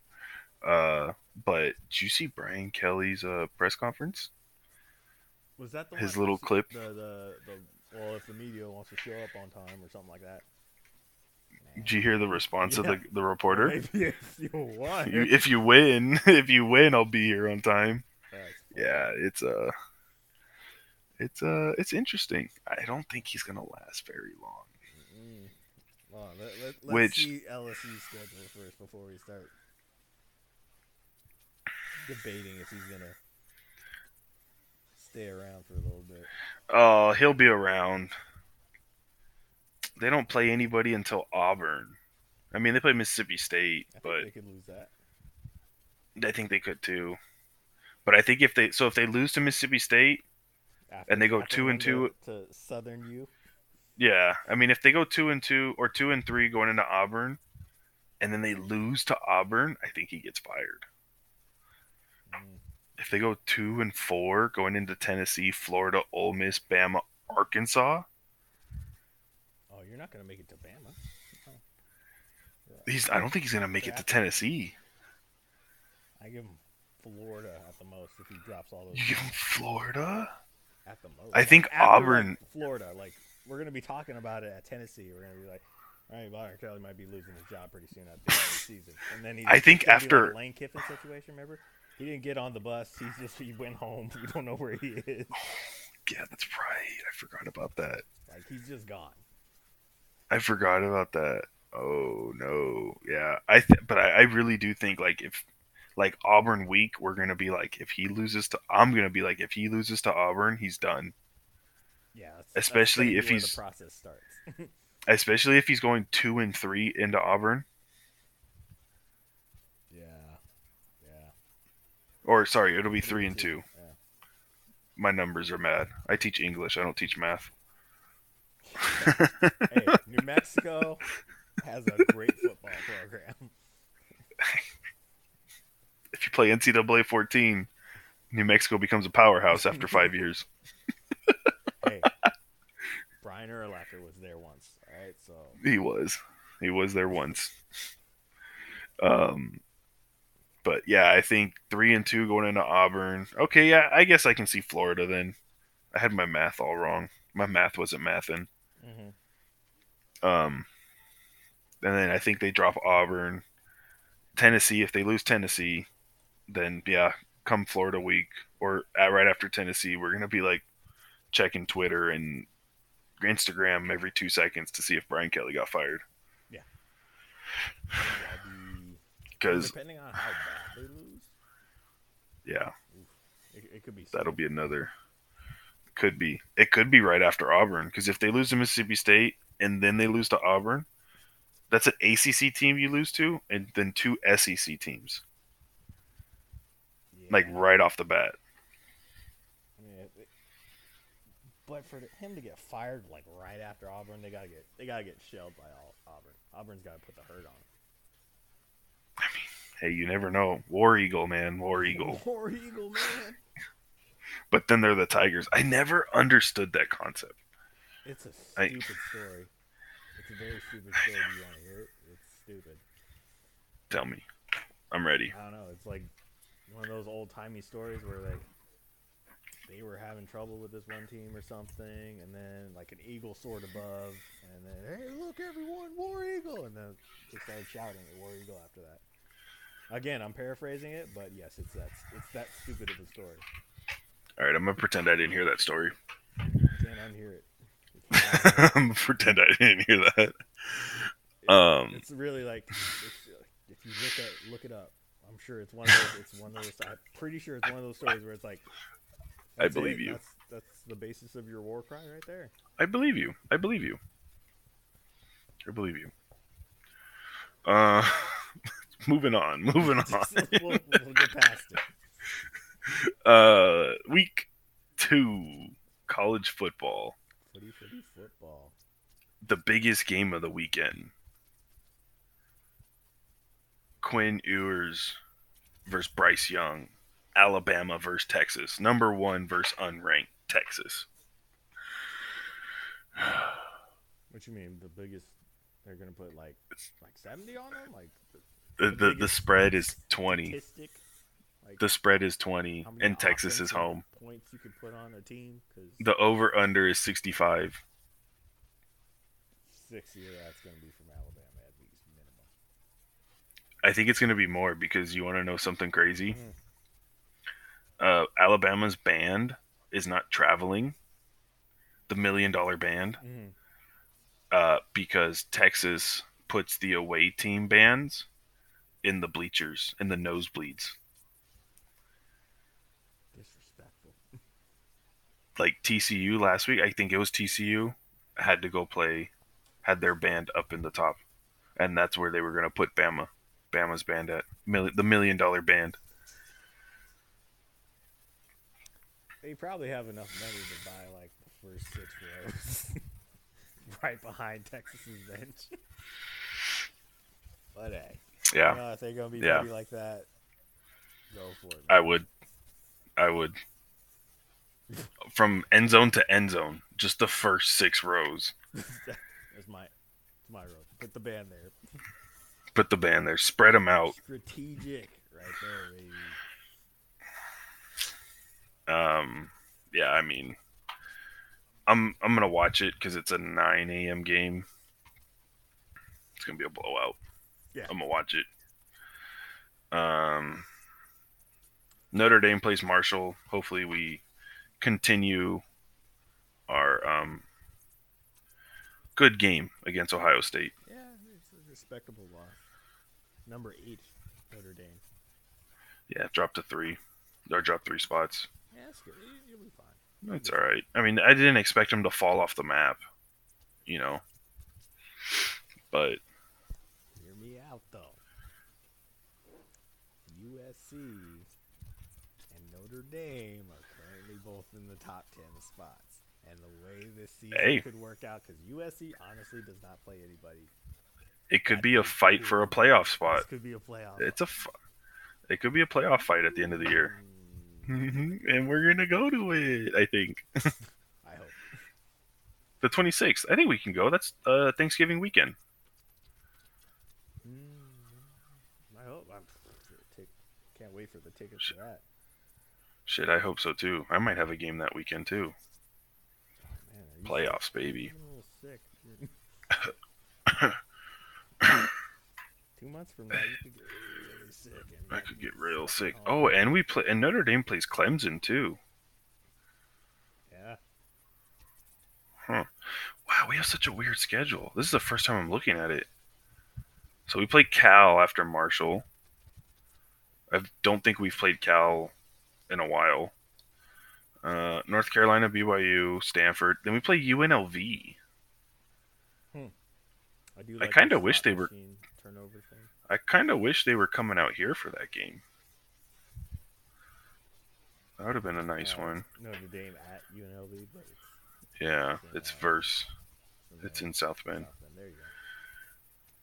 A: Uh, but did you see Brian Kelly's uh, press conference?
B: Was that the
A: His
B: one-
A: little clip?
B: The, the the well, if the media wants to show up on time or something like that.
A: Did you hear the response of the the reporter?
B: If you.
A: You, if you win, if you win, I'll be here on time. Yeah, it's uh it's uh it's interesting. I don't think he's gonna last very long.
B: Mm. Hold on, let, let, let's
A: Which-
B: see LSU's schedule first before we start debating if he's gonna stay around for a little bit.
A: Oh, he'll be around. They don't play anybody until Auburn. I mean, they play Mississippi State,
B: I think
A: but
B: they could lose that.
A: I think they could too. But I think if they so if they lose to Mississippi State,
B: After,
A: And they go two and two-
B: to Southern U.
A: yeah, I mean if they go two and two or two and three going into Auburn, and then they lose to Auburn, I think he gets fired.
B: Mm.
A: If they go two and four going into Tennessee, Florida, Ole Miss, Bama, Arkansas,
B: Oh you're not going to make it to Bama.
A: He's. I don't think he's gonna make it to Tennessee.
B: I give him Florida at the most if he drops all those.
A: You give him Florida?
B: At the.
A: I think
B: After, like,
A: Auburn-
B: Florida. Like we're going to be talking about it at Tennessee. We're going to be like, all right, Brian Kelly might be losing his job pretty soon at the end of the season. And then he.
A: I think
B: like
A: after-
B: a Lane Kiffin situation. Remember, he didn't get on the bus. He just he went home. We don't know where he is.
A: Yeah, that's right. I forgot about that.
B: Like he's just gone.
A: I forgot about that. Oh no, yeah. I th- but I, I really do think like if like Auburn week, we're gonna be like if he loses to, I'm gonna be like if he loses to Auburn, he's done.
B: Yeah, that's, that's
A: Especially
B: gonna
A: if he's-
B: the process starts.
A: Especially if he's going two and three into Auburn,
B: yeah, yeah.
A: or sorry, it'll be three and two.
B: Yeah.
A: My numbers are mad. I teach English. I don't teach math.
B: Hey, New Mexico has a great football program.
A: if you play NCAA 14, New Mexico becomes a powerhouse after five years.
B: Hey, Brian Urlacher was there once. All right, so
A: He was. He was there once. Um, but yeah, I think three and two going into Auburn. Okay, yeah, I guess I can see Florida then. I had my math all wrong. My math wasn't mathing.
B: mhm.
A: Um, and then I think they drop Auburn, Tennessee. If they lose Tennessee, then yeah, come Florida week or at, right after Tennessee, we're gonna be like checking Twitter and Instagram every two seconds to see if Brian Kelly got fired.
B: be
A: Because
B: depending on how bad they lose,
A: yeah,
B: it, it could be.
A: that'll be another. Could be. It could be right after Auburn. Because if they lose to Mississippi State and then they lose to Auburn, that's an ACC team you lose to, and then two SEC teams,
B: yeah.
A: Like right off the bat.
B: I it, but for him to get fired like right after Auburn, they gotta get they gotta get shelled by all, Auburn. Auburn's gotta put the hurt on.
A: I mean, Hey, you never know. War Eagle, man, War Eagle.
B: War Eagle, man.
A: But then they're the Tigers. I never understood that concept.
B: It's a stupid story. It's a very stupid story. You want to hear it? It's stupid.
A: Tell me. I'm ready.
B: I don't know. It's like one of those old timey stories where like they were having trouble with this one team or something, and then like an eagle soared above, and then hey, look everyone, War Eagle, and then they started shouting at War Eagle after that. Again, I'm paraphrasing it, but yes, it's that it's that stupid of a story.
A: All right, I'm gonna pretend I didn't hear that story.
B: Can't unhear it. It's,
A: I'm gonna pretend I didn't hear that. Um,
B: it's really like it's, if you look at look it up. Sure it's one of those. It's one of those. I'm pretty sure it's one of those stories where it's like.
A: I believe
B: it,
A: you.
B: That's, that's the basis of your war cry right there.
A: I believe you. I believe you. I believe you. Uh, moving on. Moving on.
B: we'll, we'll get past it.
A: Uh, week two, college football.
B: Footy, footy, football.
A: the biggest game of the weekend. Quinn Ewers versus Bryce Young. Alabama versus Texas. Number one versus unranked Texas.
B: What you mean? The biggest? They're gonna put like like seventy on them? Like
A: The, the, the spread is 20.
B: statistic? Like
A: The spread is 20, and Texas is home.
B: Points you could put on a team because
A: The over under is 65.
B: sixty of that's gonna be from Alabama at least minimum.
A: I think it's going to be more because you want to know something crazy?
B: Mhm.
A: Uh, Alabama's band is not traveling. The million dollar band.
B: Mm-hmm.
A: uh, because Texas puts the away team bands in the bleachers in the nosebleeds.
B: Disrespectful.
A: Like TCU last week, I think it was TCU had to go play, had their band up in the top, and that's where they were going to put Bama, Bama's band at Mil- the million dollar band.
B: They probably have enough money to buy like the first six rows, right behind Texas's bench. but hey,
A: Yeah,
B: you know, if they're gonna be
A: Yeah.
B: like that, go for it.
A: I would, I would. From end zone to end zone, just the first six rows.
B: That's That's my, it's my row. Put the band there.
A: Put the band there. Spread them out.
B: Strategic, right there, baby.
A: Um, yeah, I mean, I'm I'm gonna watch it because it's a 9 a.m. game. It's gonna be a blowout.
B: Yeah.
A: I'm gonna watch it. Um, Notre Dame plays Marshall. Hopefully, we continue our um good game against Ohio State.
B: Respectable loss. Number eight, Notre Dame.
A: Yeah, drop to three, or drop three spots.
B: Yeah, that's good. You- You'll be fine.
A: That's all right. I mean, I didn't expect him to fall off the map, you know. But
B: Hear me out though. USC and Notre Dame are currently both in the top ten spots. And the way this season
A: Hey.
B: could work out, because USC honestly does not play anybody.
A: It could be a fight for a playoff spot.
B: This could be a playoff.
A: It's a, fu- it could be a playoff fight at the end of the year,
B: Mm,
A: and we're gonna go to it. I think
B: I hope.
A: the 26th. I think we can go. That's uh, Thanksgiving weekend.
B: Mm, I hope. I'm, can't wait for the tickets for that.
A: Shit, I hope so too. I might have a game that weekend too.
B: Man, are you
A: Playoffs, baby.
B: I'm a little sick. Two months from now, you could get really sick. and
A: I could get real sick. Oh, and we play. And Notre Dame plays Clemson too.
B: yeah. Huh.
A: Wow, we have such a weird schedule. This is the first time I'm looking at it. So we play Cal after Marshall. I don't think we've played Cal in a while. Uh, North Carolina, BYU, Stanford. Then we play UNLV.
B: I do.
A: I kinda wish they were-
B: turnover thing.
A: I kind of wish they were coming out here for that game. That would have been a nice
B: Uh,
A: one.
B: Notre Dame at UNLV, but it's,
A: Yeah, it's verse.
B: in
A: It's in South Bend.
B: South Bend. There you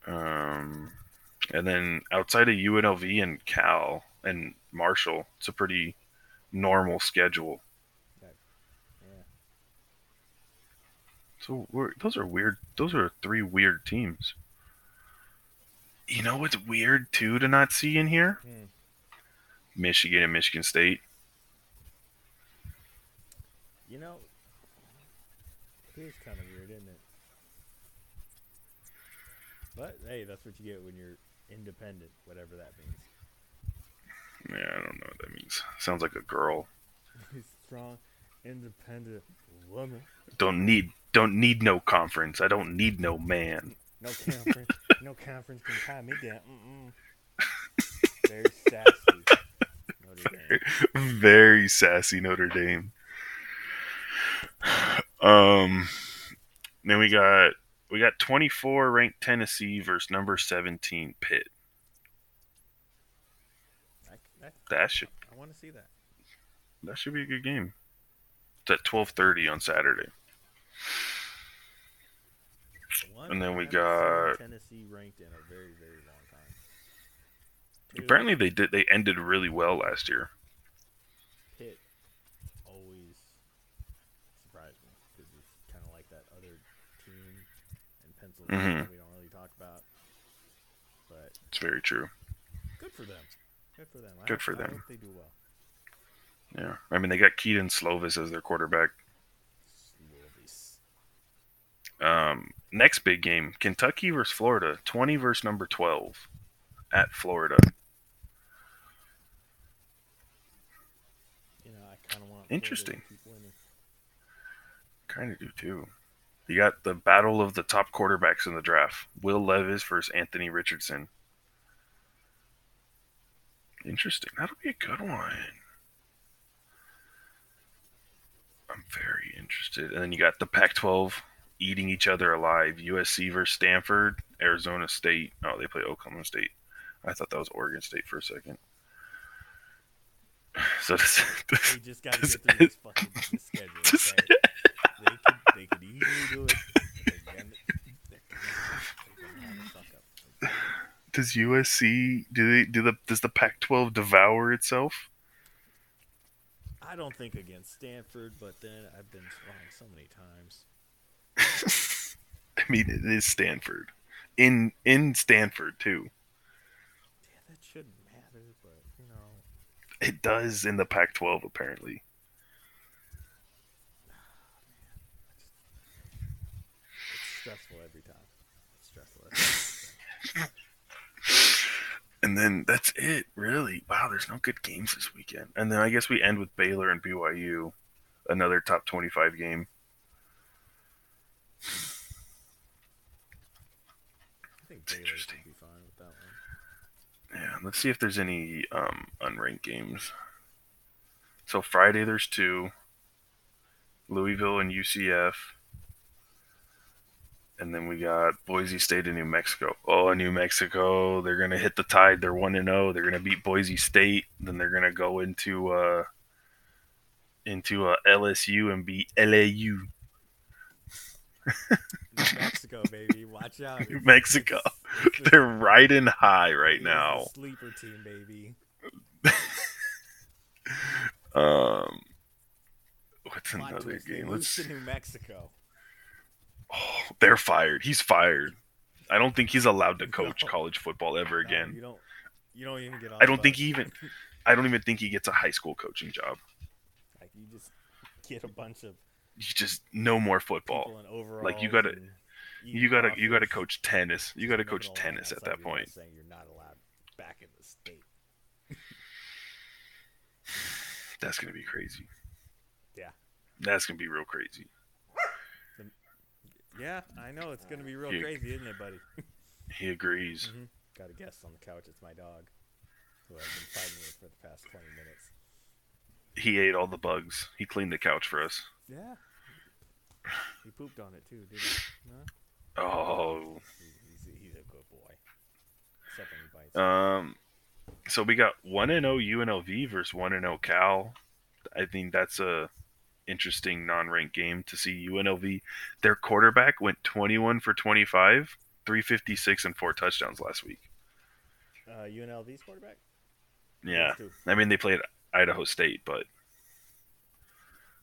B: go.
A: Um, and then outside of UNLV and Cal and Marshall, it's a pretty normal schedule.
B: Yeah.
A: So we're, those are weird. Those are three weird teams. You know what's weird too to not see in here?
B: Hmm.
A: Michigan and Michigan State.
B: You know, it is kind of weird, isn't it? But hey, that's what you get when you're independent, whatever that means.
A: Yeah, I don't know what that means. Sounds like a girl.
B: Strong, independent woman.
A: Don't need don't need no conference. I don't need no man.
B: No conference. no conference can tie me down. Mm-mm. Very sassy. Notre Dame.
A: Very sassy Notre Dame. Um, then we got we got 24 ranked Tennessee versus number 17 Pitt.
B: I, I,
A: That should
B: I want to see that.
A: that should be a good game. It's at 12:30 on Saturday.
B: One,
A: And then we got-
B: Tennessee ranked in a very, very long time. Two,
A: Apparently they did they ended really well last year.
B: Pitt always surprised me because it's kind of like that other team in Pennsylvania
A: Mhm.
B: we don't really talk about. But
A: It's very true.
B: good for them. Good for them. I
A: Good
B: hope-
A: for them.
B: they do well.
A: Yeah. I mean they got Kedon Slovis as their quarterback. Um, next big game, Kentucky versus Florida, 20 versus number 12 at Florida.
B: You know, I kind of want
A: Interesting. Kind of do too. You got the battle of the top quarterbacks in the draft. Will Levis versus Anthony Richardson. Interesting. That'll be a good one. I'm very interested. And then you got the Pac 12 eating each other alive. USC versus Stanford, Arizona State. Oh, they play Oklahoma State. I thought that was Oregon State for a second. So this, this,
B: They just got to
A: Does-
B: get through this fucking this schedule.
A: does-
B: Okay? they could they could easily do it. They're gonna, they're gonna, they're gonna have a fuck up.
A: does USC do they do the does the Pac-12 devour itself?
B: I don't think against Stanford, but then I've been wrong so many times.
A: I mean, it is Stanford, in in Stanford too.
B: Yeah, that shouldn't matter, but you know,
A: It does in the Pac-12 apparently.
B: it's stressful every time. It's stressful. Every time.
A: And then that's it, really. Wow, there's no good games this weekend. And then I guess we end with Baylor and BYU, another top 25 game.
B: I think Baylor
A: interesting.
B: should be fine with that one.
A: Yeah, let's see if there's any um, unranked games. So Friday there's two. Louisville and UCF. And then we got Boise State and New Mexico. Oh, New Mexico, they're gonna hit the tide. They're one and zero. They're gonna beat Boise State. Then they're gonna go into uh into uh, LSU and beat LSU.
B: New Mexico, baby, watch out.
A: New Mexico.
B: it's-
A: They're riding high right now.
B: sleeper team, baby.
A: Um, what's
B: Plot
A: another
B: twist,
A: game? Let's.
B: to New Mexico.
A: Oh, they're fired. He's fired. I don't think he's allowed to coach
B: No.
A: college football ever
B: No,
A: again.
B: you don't. You don't even get. On
A: I don't think he even. I don't even think he gets a high school coaching job.
B: Like you just get a bunch of
A: You just no more football.
B: people in overalls.
A: Like, you gotta- You gotta you gotta coach tennis. You gotta coach tennis at that point.
B: Saying you're not allowed back in the state.
A: That's gonna be crazy.
B: Yeah.
A: That's gonna be real crazy.
B: Yeah, I know it's gonna be real
A: You-
B: crazy, isn't it, buddy?
A: He agrees.
B: hmm Got a guest on the couch. It's my dog, who I've been fighting with for the past twenty minutes.
A: He ate all the bugs. He cleaned the couch for us.
B: Yeah. He pooped on it too, didn't he? No.
A: Oh.
B: He's, he's, a, he's a good boy. Except when he bites.
A: Um. So we got one and zero UNLV versus one and zero Cal. I think that's a interesting non-ranked game to see UNLV. Their quarterback went 21 for 25, 356 and four touchdowns last week.
B: Uh, UNLV's quarterback.
A: Yeah, I mean they played Idaho State, but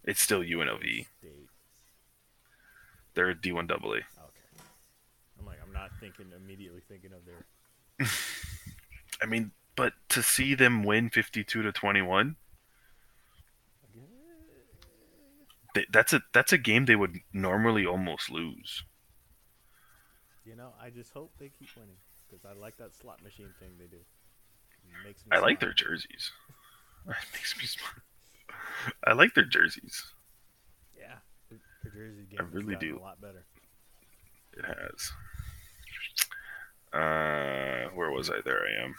A: it's still? UNLV.
B: State.
A: They're D one AA.
B: Okay. I'm like, I'm not thinking immediately thinking of their.
A: I mean, but to see them win 52 to 21, th- that's a that's a game they would normally almost lose.
B: You know, I just hope they keep winning because I like that slot machine thing they do. It makes me
A: I like their jerseys. It makes me smile. I like their jerseys.
B: Yeah, the, the Jersey game
A: I really do.
B: a lot better.
A: It has. Uh, where was I? There I am.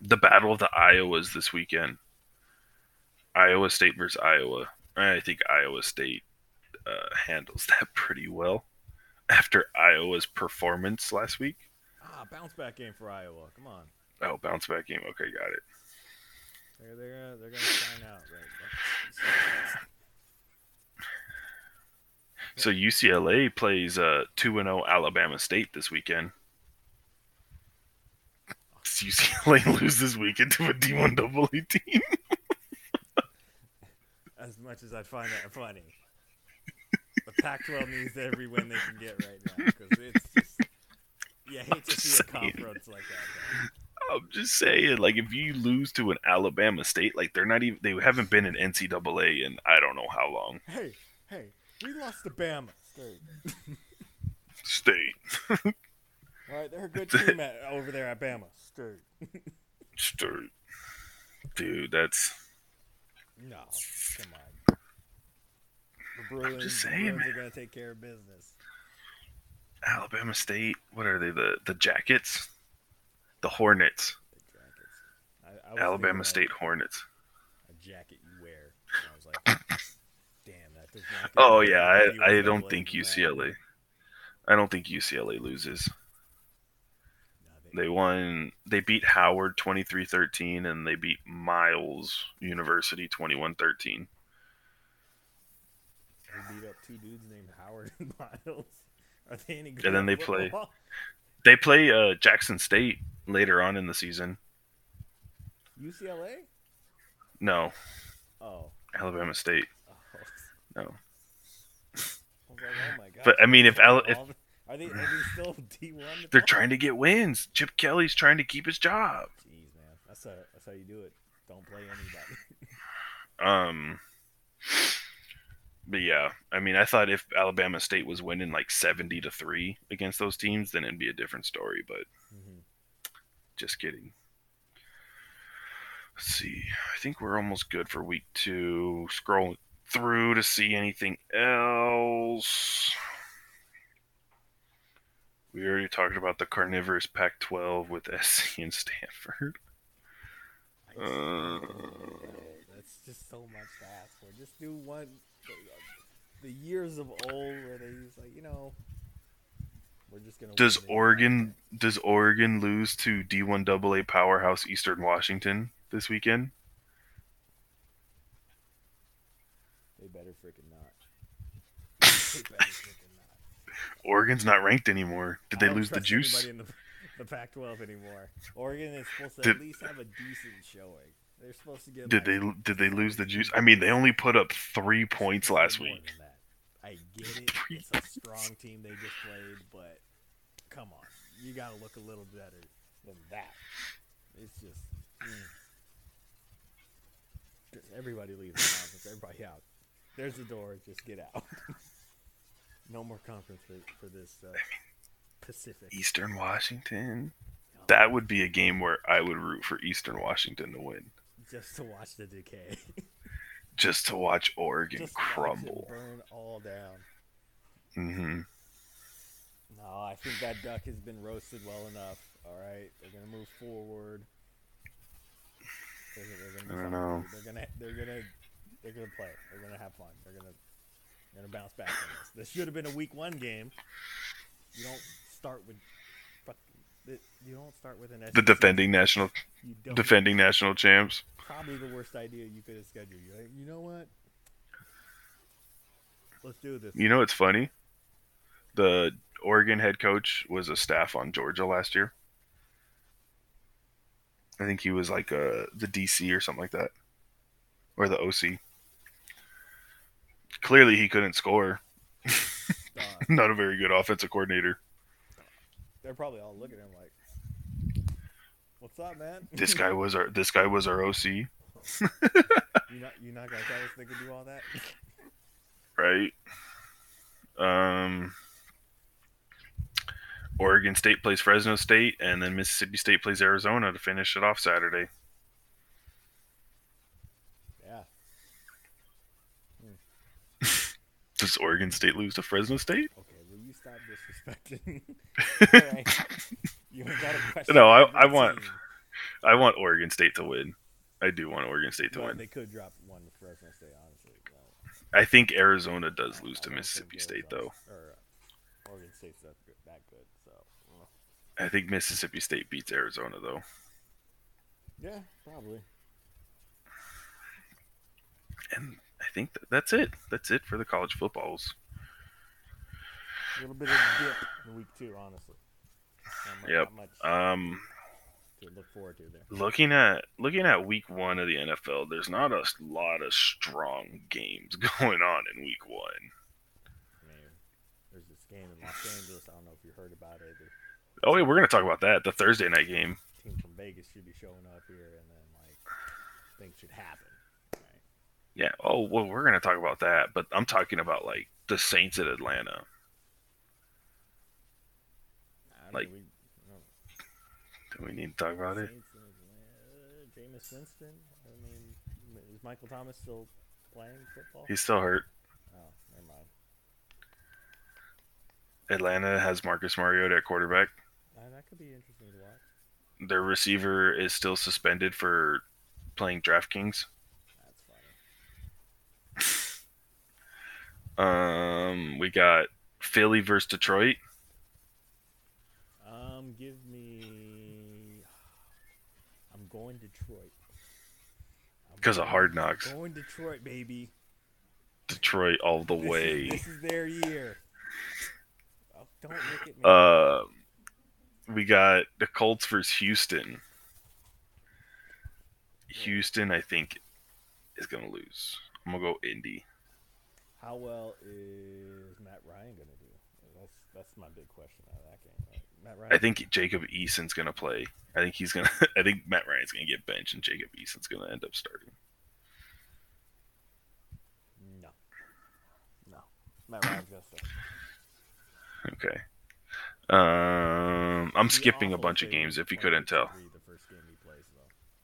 A: The Battle of the Iowas this weekend. Iowa State versus Iowa. I think Iowa State uh, handles that pretty well after Iowa's performance last week.
B: Ah, bounce back game for Iowa. Come on,
A: Oh, bounce back game. Okay, got it.
B: they're they're uh, they're gonna shine out. Right?
A: So UCLA plays uh, 2 0 Alabama State this weekend. Does UCLA lose this weekend to a D1 AA team?
B: As much as I find that funny, the Pac-12 needs every win they can get right now because it's just. You hate to see a conference like that.
A: I'm just saying, like, if you lose to an Alabama State, like, they're not even, they haven't been in NCAA in I don't know how long.
B: Hey, hey, we lost to Bama. Straight.
A: State.
B: All right, they're a good team at, over there at Bama. Straight.
A: State. Dude, that's.
B: No, come on. The Bruins,
A: just
B: the
A: saying,
B: Bruins
A: man.
B: are gonna take care of business.
A: Alabama State. What are they? The the Jackets? The Hornets.
B: The jackets. I, I
A: Alabama State Hornets.
B: A jacket you wear. And I was like, damn, that does not. get
A: Oh yeah, I, I don't think
B: than that.
A: UCLA. I don't think UCLA loses.
B: No,
A: They won. They beat Howard 23-13 and they beat Miles University 21-13.
B: They beat up two dudes named Howard and Miles. Are they any good?
A: And then they play- They play uh, Jackson State later on in the season.
B: UCLA.
A: No,
B: Oh.
A: Alabama State.
B: Oh. I was like, oh my god.
A: But, I mean, if Al- if-
B: All- are they are they still D one?
A: They're trying to get wins. Chip Kelly's trying to keep his job.
B: Jeez, man, that's how that's how you do it. Don't play anybody.
A: Um, but yeah, I mean, I thought if Alabama State was winning like seventy to three against those teams, then it'd be a different story. But
B: Mhm.
A: just kidding. Let's see. I think we're almost good for week two. Scrolling through to see anything else. We already talked about the carnivorous Pac-12 with SC and Stanford. Uh,
B: that's just so much to ask for. Just do one. The years of old where they was like, you know, we're just gonna.
A: Does. Oregon does Oregon lose to D1 AA powerhouse Eastern Washington this weekend?
B: They better freaking not. They better freaking not.
A: Oregon's not ranked anymore. Did they lose the juice?
B: in the, the Pac-12 anymore. Oregon is supposed to
A: Did-
B: at least have a decent showing. They're supposed to get.
A: Did
B: like,
A: they did they lose the juice? I mean, they only put up 3 points last week.
B: I get it. It's a strong team they just played, but come on, you got to look a little better than that. It's just mm. Just everybody leaves the conference. Everybody out. There's the door. Just get out. no more conference for, for this uh, Pacific.
A: Eastern Washington.
B: Oh,
A: That would be a game where I would root for Eastern Washington to win,
B: just to watch the decay.
A: just to watch Oregon
B: just watch
A: crumble.
B: burn all down.
A: Mm-hmm.
B: No, I think that duck has been roasted well enough. All right, they're gonna move forward. They're, they're gonna
A: I don't know.
B: They're gonna, they're gonna, they're gonna play. They're gonna have fun. They're gonna, they're gonna bounce back from this. This should have been a week one game. You don't start with, fuck, you don't start with an
A: The defending national defending national champs.
B: Probably the worst idea you could have scheduled. You're like, you know what? Let's do this.
A: You know what's funny? The Oregon head coach was a staff on Georgia last year. I think he was like uh, the DC or something like that, or the OC. Clearly, he couldn't score. Not a very good offensive coordinator.
B: they're probably all looking at him like, "What's up, man?"
A: This guy was our this guy was our OC,
B: You not you not gonna tell us they could do all that?
A: right? Um, Oregon State plays Fresno State, and then Mississippi State plays Arizona to finish it off Saturday.
B: Yeah.
A: Does Oregon State lose to Fresno State?
B: Okay. Will you stop disrespecting? all right. You got a question.
A: No, I- I want-
B: team.
A: I want Oregon State to win. I do want Oregon State to
B: Well,
A: win.
B: They could drop one to Fresno State, honestly. Well,
A: I think Arizona does lose
B: I
A: to Mississippi State, though.
B: Or uh, Oregon State's that good. That good. So. well,
A: I think Mississippi State beats Arizona, though.
B: Yeah, probably.
A: And I think that that's it. That's it for the college footballs.
B: A little bit of a dip in week two, honestly. Not much,
A: Yep.
B: Not much
A: Um,
B: to look forward to there.
A: looking at looking at week one of the NFL, there's not a lot of strong games going on in week one.
B: I mean, there's this game in Los Angeles. I don't know if you heard about it.
A: Oh yeah, we're gonna talk about that. The Thursday night game.
B: team from Vegas should be showing up here, and then like things should happen.
A: Yeah. Oh well, we're gonna talk about that. But I'm talking about like the Saints at Atlanta.
B: I
A: Like,
B: we,
A: Do we need to talk about it?
B: Saints Atlanta, Jameis Winston. I mean, is Michael Thomas still playing football?
A: He's still hurt.
B: oh, never mind.
A: Atlanta has Marcus Mariota at quarterback.
B: Uh, that could be interesting to watch.
A: Their receiver is still suspended for playing DraftKings. Um, we got Philly versus Detroit.
B: Um, give me. I'm going Detroit. I'm
A: 'Cause of Hard Knocks.
B: Going Detroit, baby.
A: Detroit all the
B: This is-
A: way.
B: This is, their year. Oh, don't look at me.
A: Uh, we got the Colts versus Houston. Houston, I think, is gonna lose. I'm gonna go Indy.
B: How well is Matt Ryan going to do? That's that's my big question out of that game. Right? Matt Ryan.
A: I think Jacob Eason's gonna play. I think he's gonna. I think Matt Ryan's gonna get benched, and Jacob Eason's gonna end up starting.
B: No. No. Matt Ryan's to start.
A: Okay. Um, I'm skipping a bunch of games if you couldn't tell.
B: The first game he plays.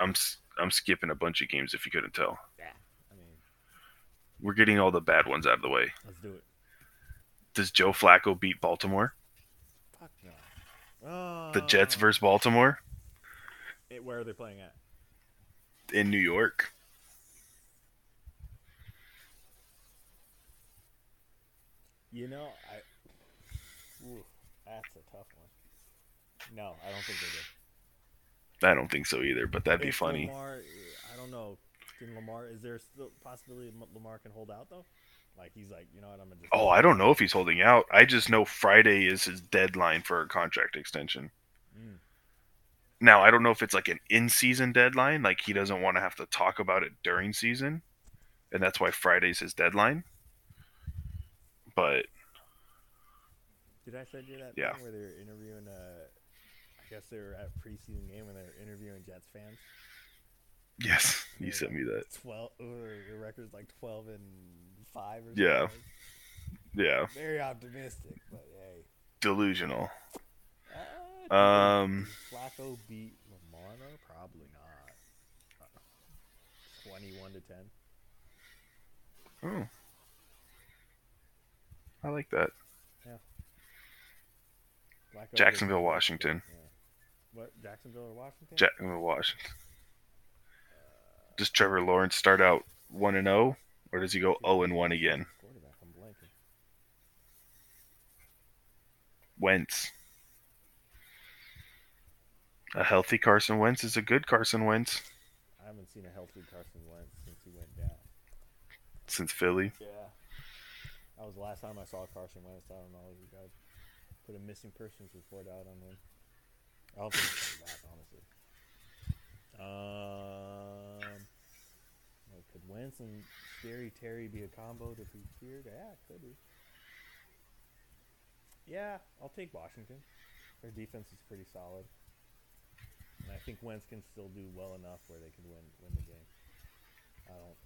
A: I'm I'm skipping a bunch of games if you couldn't tell.
B: Yeah. I mean,
A: We're getting all the bad ones out of the way.
B: let's do it.
A: Does Joe Flacco beat Baltimore?
B: Fuck no.
A: The Jets versus Baltimore
B: Eh, Where are they playing at?
A: in New York.
B: You know, I. Ooh, that's a tough one. No, I don't think they did.
A: I don't think so either, but that'd be funny.
B: Lamar, eh, I don't know. Can Lamar? Is there still possibility Lamar can hold out though? Like he's like, you know what? I'm gonna just.
A: Oh, I don't know if he's holding out. I just know Friday is his deadline for a contract extension.
B: Mm.
A: Now, I don't know if it's like an in-season deadline, like he doesn't want to have to talk about it during season, and that's why Friday's his deadline. But
B: Did I send you that
A: Yeah.
B: thing where they were interviewing? Uh, I guess they were at a preseason game when they were interviewing Jets fans.
A: Yes, you sent me that.
B: Twelve. Or your record's like twelve and five or
A: Yeah.
B: something.
A: Yeah, Yeah.
B: Very optimistic, but hey.
A: delusional.
B: Uh,
A: Um,
B: Flacco beat Lamar? Probably not. Twenty-one to ten.
A: Oh, I like that.
B: Flacco
A: Jacksonville, Washington.
B: Yeah. What? Jacksonville or Washington?
A: Jacksonville, Washington. Does Trevor Lawrence start out one and zero, or does he go zero and one again?
B: Quarterback.
A: Wentz. A healthy Carson Wentz is a good Carson Wentz
B: I haven't seen a healthy Carson Wentz since he went down.
A: since Philly.
B: Yeah. That was the last time I saw Carson Wentz. I don't know. You guys put a missing persons report out on him. I don't think he's coming back, honestly. Um, well, could Wentz and Scary Terry be a combo to be feared? Yeah, could be. Yeah, I'll take Washington. Their defense is pretty solid. And I think Wentz can still do well enough where they can win win the game. I don't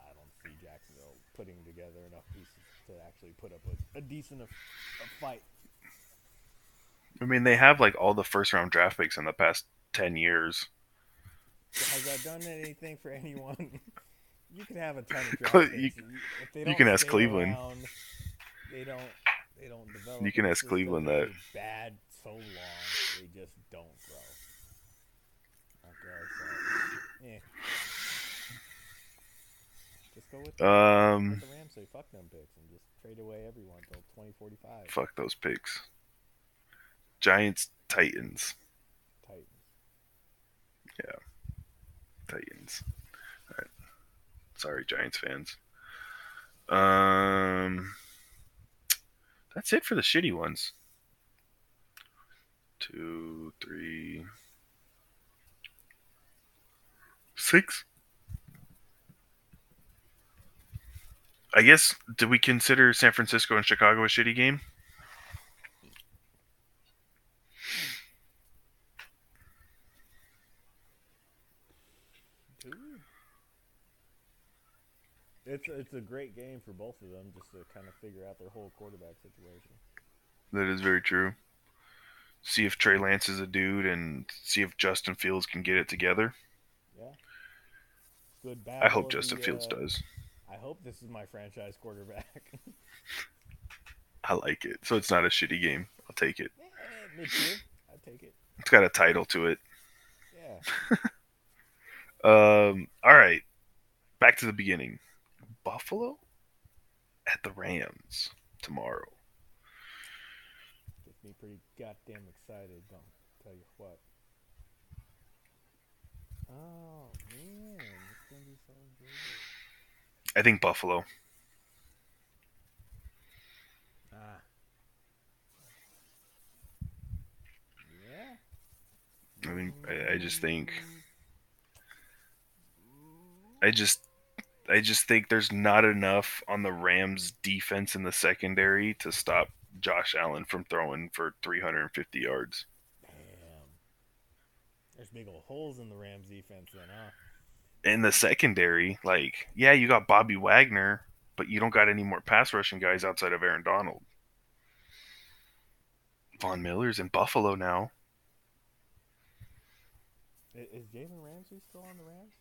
B: I don't see Jacksonville putting together enough pieces to actually put up a, a decent a fight.
A: I mean, they have like all the first round draft picks in the past ten years.
B: Has that done anything for anyone? you can have a ton of draft
A: you-
B: picks. and If they
A: you can ask Cleveland.
B: around, they don't. They don't develop.
A: You can ask Cleveland that.
B: Bad so long, they just don't grow. Okay, so eh. Just go with the,
A: Um,
B: the Rams say fuck them picks and just trade away everyone until twenty forty five.
A: fuck those picks. Giants, Titans,
B: Titans.
A: Titans. Sorry, Giants fans. Um, that's it for the shitty ones. Two, three, six. I guess. do we consider San Francisco and Chicago a shitty game?
B: Dude. It's it's a great game for both of them just to kind of figure out their whole quarterback situation.
A: That is very true. See if Trey Lance is a dude, and see if Justin Fields can get it together.
B: Yeah. Good
A: I hope Justin
B: the,
A: Fields
B: uh,
A: does.
B: I hope this is my franchise quarterback.
A: I like it. So it's not a shitty game. I'll take it.
B: Eh, Mid-tier. I take it.
A: It's got a title to it.
B: Yeah.
A: Um. All right. Back to the beginning. Buffalo at the Rams tomorrow.
B: Gets me pretty goddamn excited. Don't tell you what. Oh man, it's gonna be so good.
A: I think Buffalo.
B: Ah. Yeah.
A: I think I, I just think I just I just think there's not enough on the Rams defense in the secondary to stop Josh Allen from throwing for 350 yards.
B: Damn. There's big old holes in the Rams defense then, huh?
A: In the secondary, like, yeah, you got Bobby Wagner, but you don't got any more pass rushing guys outside of Aaron Donald. Von Miller's in Buffalo now.
B: Is Jalen Ramsey still on the Rams?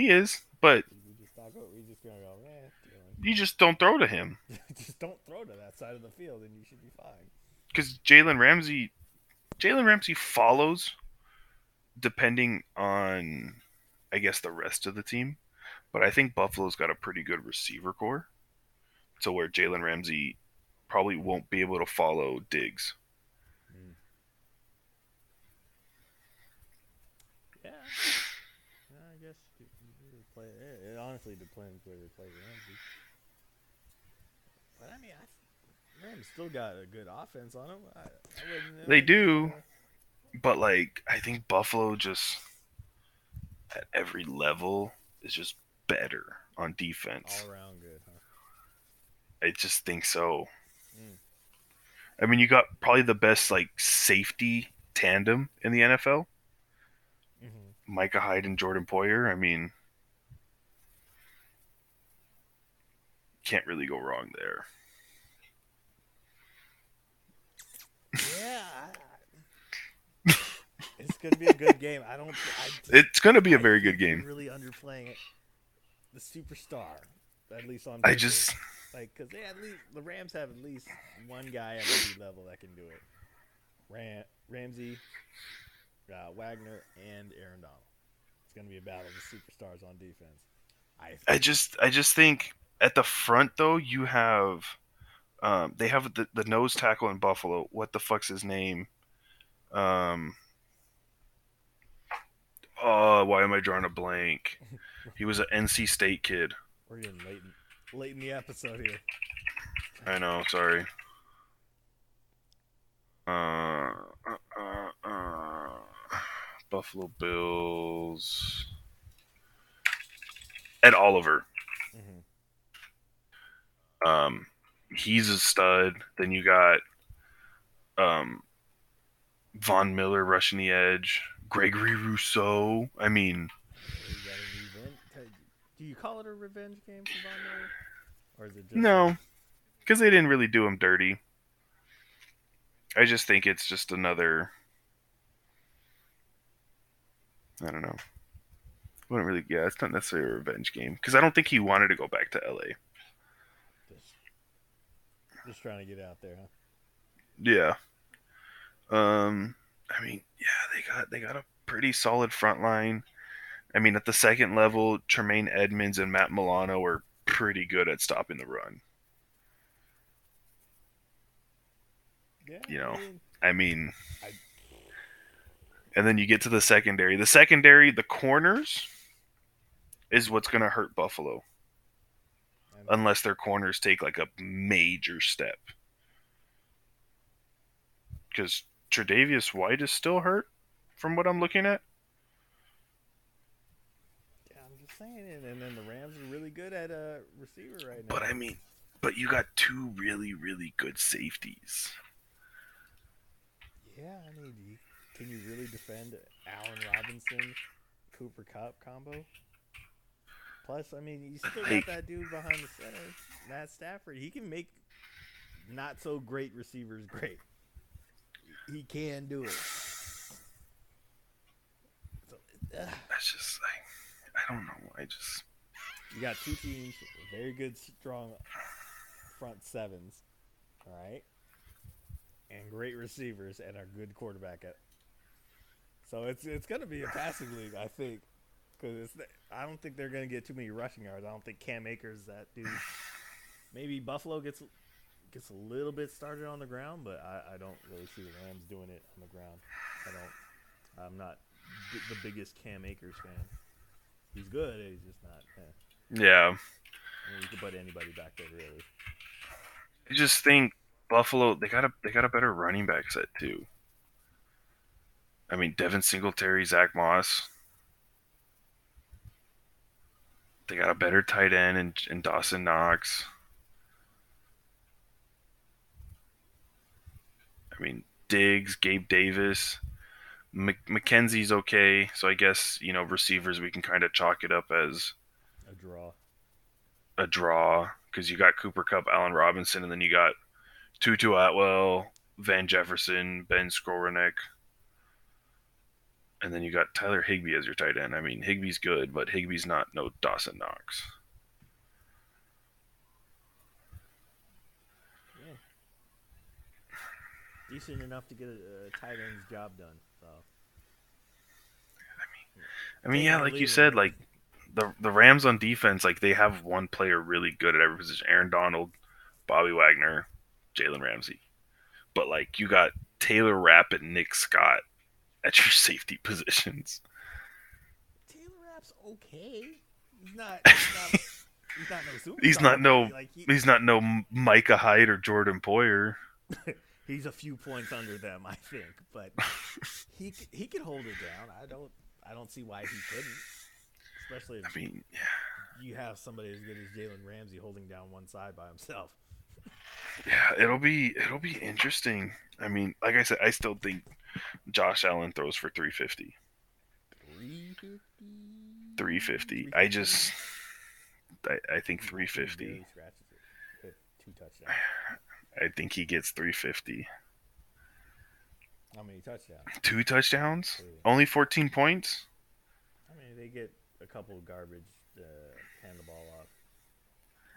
A: He is, but
B: We just not just gonna go. Eh, Man,
A: you just don't throw to him
B: just don't throw to that side of the field, and you should be fine.
A: because Jalen Ramsey, Jalen Ramsey follows depending on, I guess, the rest of the team. But I think Buffalo's got a pretty good receiver core, to where Jalen Ramsey probably won't be able to follow Diggs. Hmm.
B: Yeah. Yeah, I guess you, you could play. It, it honestly depends where they play Ramsey. But I mean, I, Rams still got a good offense on them. I, I
A: They do.
B: wouldn't,
A: But like, I think Buffalo just at every level is just better on defense.
B: all around good, huh?
A: I just think so.
B: Mm.
A: I mean, you got probably the best like safety tandem in the NFL,
B: Mm-hmm.
A: Micah Hyde and Jordan Poyer. I mean, can't really go wrong there.
B: Yeah. It's gonna be a good game. I don't. I,
A: It's going to be a very good game.
B: Really underplaying it. The superstar, at least on.
A: I just
B: like because they at least the Rams have at least one guy at every level that can do it. Ram, Ramsey, uh, Wagner, and Aaron Donald. It's gonna be a battle of the superstars on defense. I
A: I just I just think at the front though you have um, they have the, the nose tackle in Buffalo. What the fuck's his name? Um, oh, why am I drawing a blank? He was an NC State kid.
B: we're getting late in, late in the episode here.
A: I know. Sorry. Uh, uh, uh, uh, Buffalo Bills. Ed Oliver. Um, he's a stud. Then you got um, Von Miller rushing the edge. Gregory Rousseau. I mean,
B: You got a revenge. Do you call it a revenge game for Von Miller, or is it just
A: no, because they didn't really do him dirty. I just think it's just another. I don't know. Wouldn't really. Yeah, it's not necessarily a revenge game because I don't think he wanted to go back to LA.
B: Just, trying to get out there, huh?
A: Yeah. Um I mean, yeah, they got they got a pretty solid front line. I mean, at the second level, Tremaine Edmunds and Matt Milano are pretty good at stopping the run.
B: Yeah.
A: You know,
B: I mean,
A: I mean,
B: I-
A: and then you get to the secondary. The secondary, the corners is what's going to hurt Buffalo unless their corners take like a major step. Cuz Tre'Davious White is still hurt from what I'm looking at.
B: Yeah, I'm just saying it. And then the Rams are really good at a receiver right now.
A: But I mean, but you got two really, really good safeties.
B: yeah, I mean, can you really defend Allen Robinson, Cooper Kupp combo? Plus, I mean, you still got that dude behind the center, Matt Stafford. He can make not so great receivers great. He can do it. So, uh,
A: That's just like I don't know. I just
B: You got two teams very good, strong front sevens, all right, and great receivers and a good quarterback. At so it's it's gonna be a passing league, I think, because I don't think they're gonna get too many rushing yards. I don't think Cam Akers that dude. Maybe Buffalo gets gets a little bit started on the ground, but I, I don't really see the Rams doing it on the ground. I don't. I'm not b- the biggest Cam Akers fan. He's good. He's just not. Eh.
A: yeah.
B: I mean, you can put anybody back there, really.
A: I just think Buffalo they got a they got a better running back set too. I mean Devin Singletary, Zach Moss. They got a better tight end in, in Dawson Knox. I mean, Diggs, Gabe Davis, Mc- McKenzie's okay. So I guess you know receivers we can kind of chalk it up as
B: A draw.
A: a draw because you got Cooper Kupp, Allen Robinson, and then you got Tutu Atwell, Van Jefferson, Ben Skowronek, and then you got Tyler Higbee as your tight end. I mean, Higbee's good, but Higbee's not no Dawson Knox.
B: Yeah. Decent enough to get a, a tight end's job done. So
A: I mean,
B: Take
A: yeah, like you said, like the the Rams on defense, like they have one player really good at every position: Aaron Donald, Bobby Wagner, Jalen Ramsey. But like you got Taylor Rapp and Nick Scott at your safety positions.
B: Taylor Rapp's okay. He's not. He's not. He's not no.
A: He's not no-
B: Like he,
A: He's not no Micah Hyde or Jordan Poyer.
B: he's a few points under them, I think, but he he can hold it down. I don't I don't see why he couldn't. Especially if
A: I mean,
B: you have somebody as good as Jalen Ramsey holding down one side by himself.
A: yeah, it'll be it'll be interesting. I mean, like I said, I still think Josh Allen throws for 350.
B: 350.
A: 350. I just I, I think 350.
B: barely scratches it. Hit two touchdowns.
A: I think he gets 350.
B: How many touchdowns?
A: Two touchdowns?
B: Three.
A: Only 14 points?
B: I mean, they get a couple of garbage uh, hand the ball off.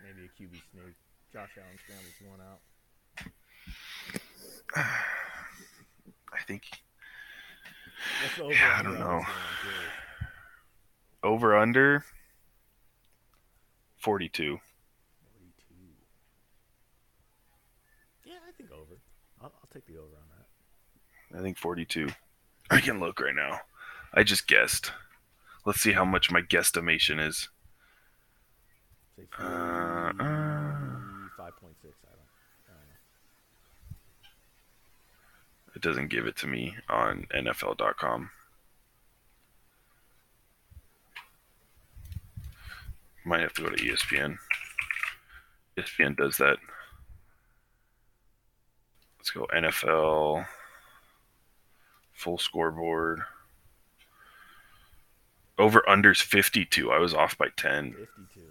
B: Maybe a QB sneak. Josh Allen scrambles one out.
A: I think Yeah, I don't know.
B: this game? I'm curious.
A: over under 42.
B: 42. Yeah, I think over. I'll, I'll take the over on that.
A: I think 42. I can look right now. I just guessed. Let's see how much my guesstimation is. Uh, uh.
B: 5.6. I don't, I don't know.
A: It doesn't give it to me on NFL.com. Might have to go to ESPN. ESPN does that. Let's go NFL full scoreboard. Over unders 52. I was off by 10.
B: 52.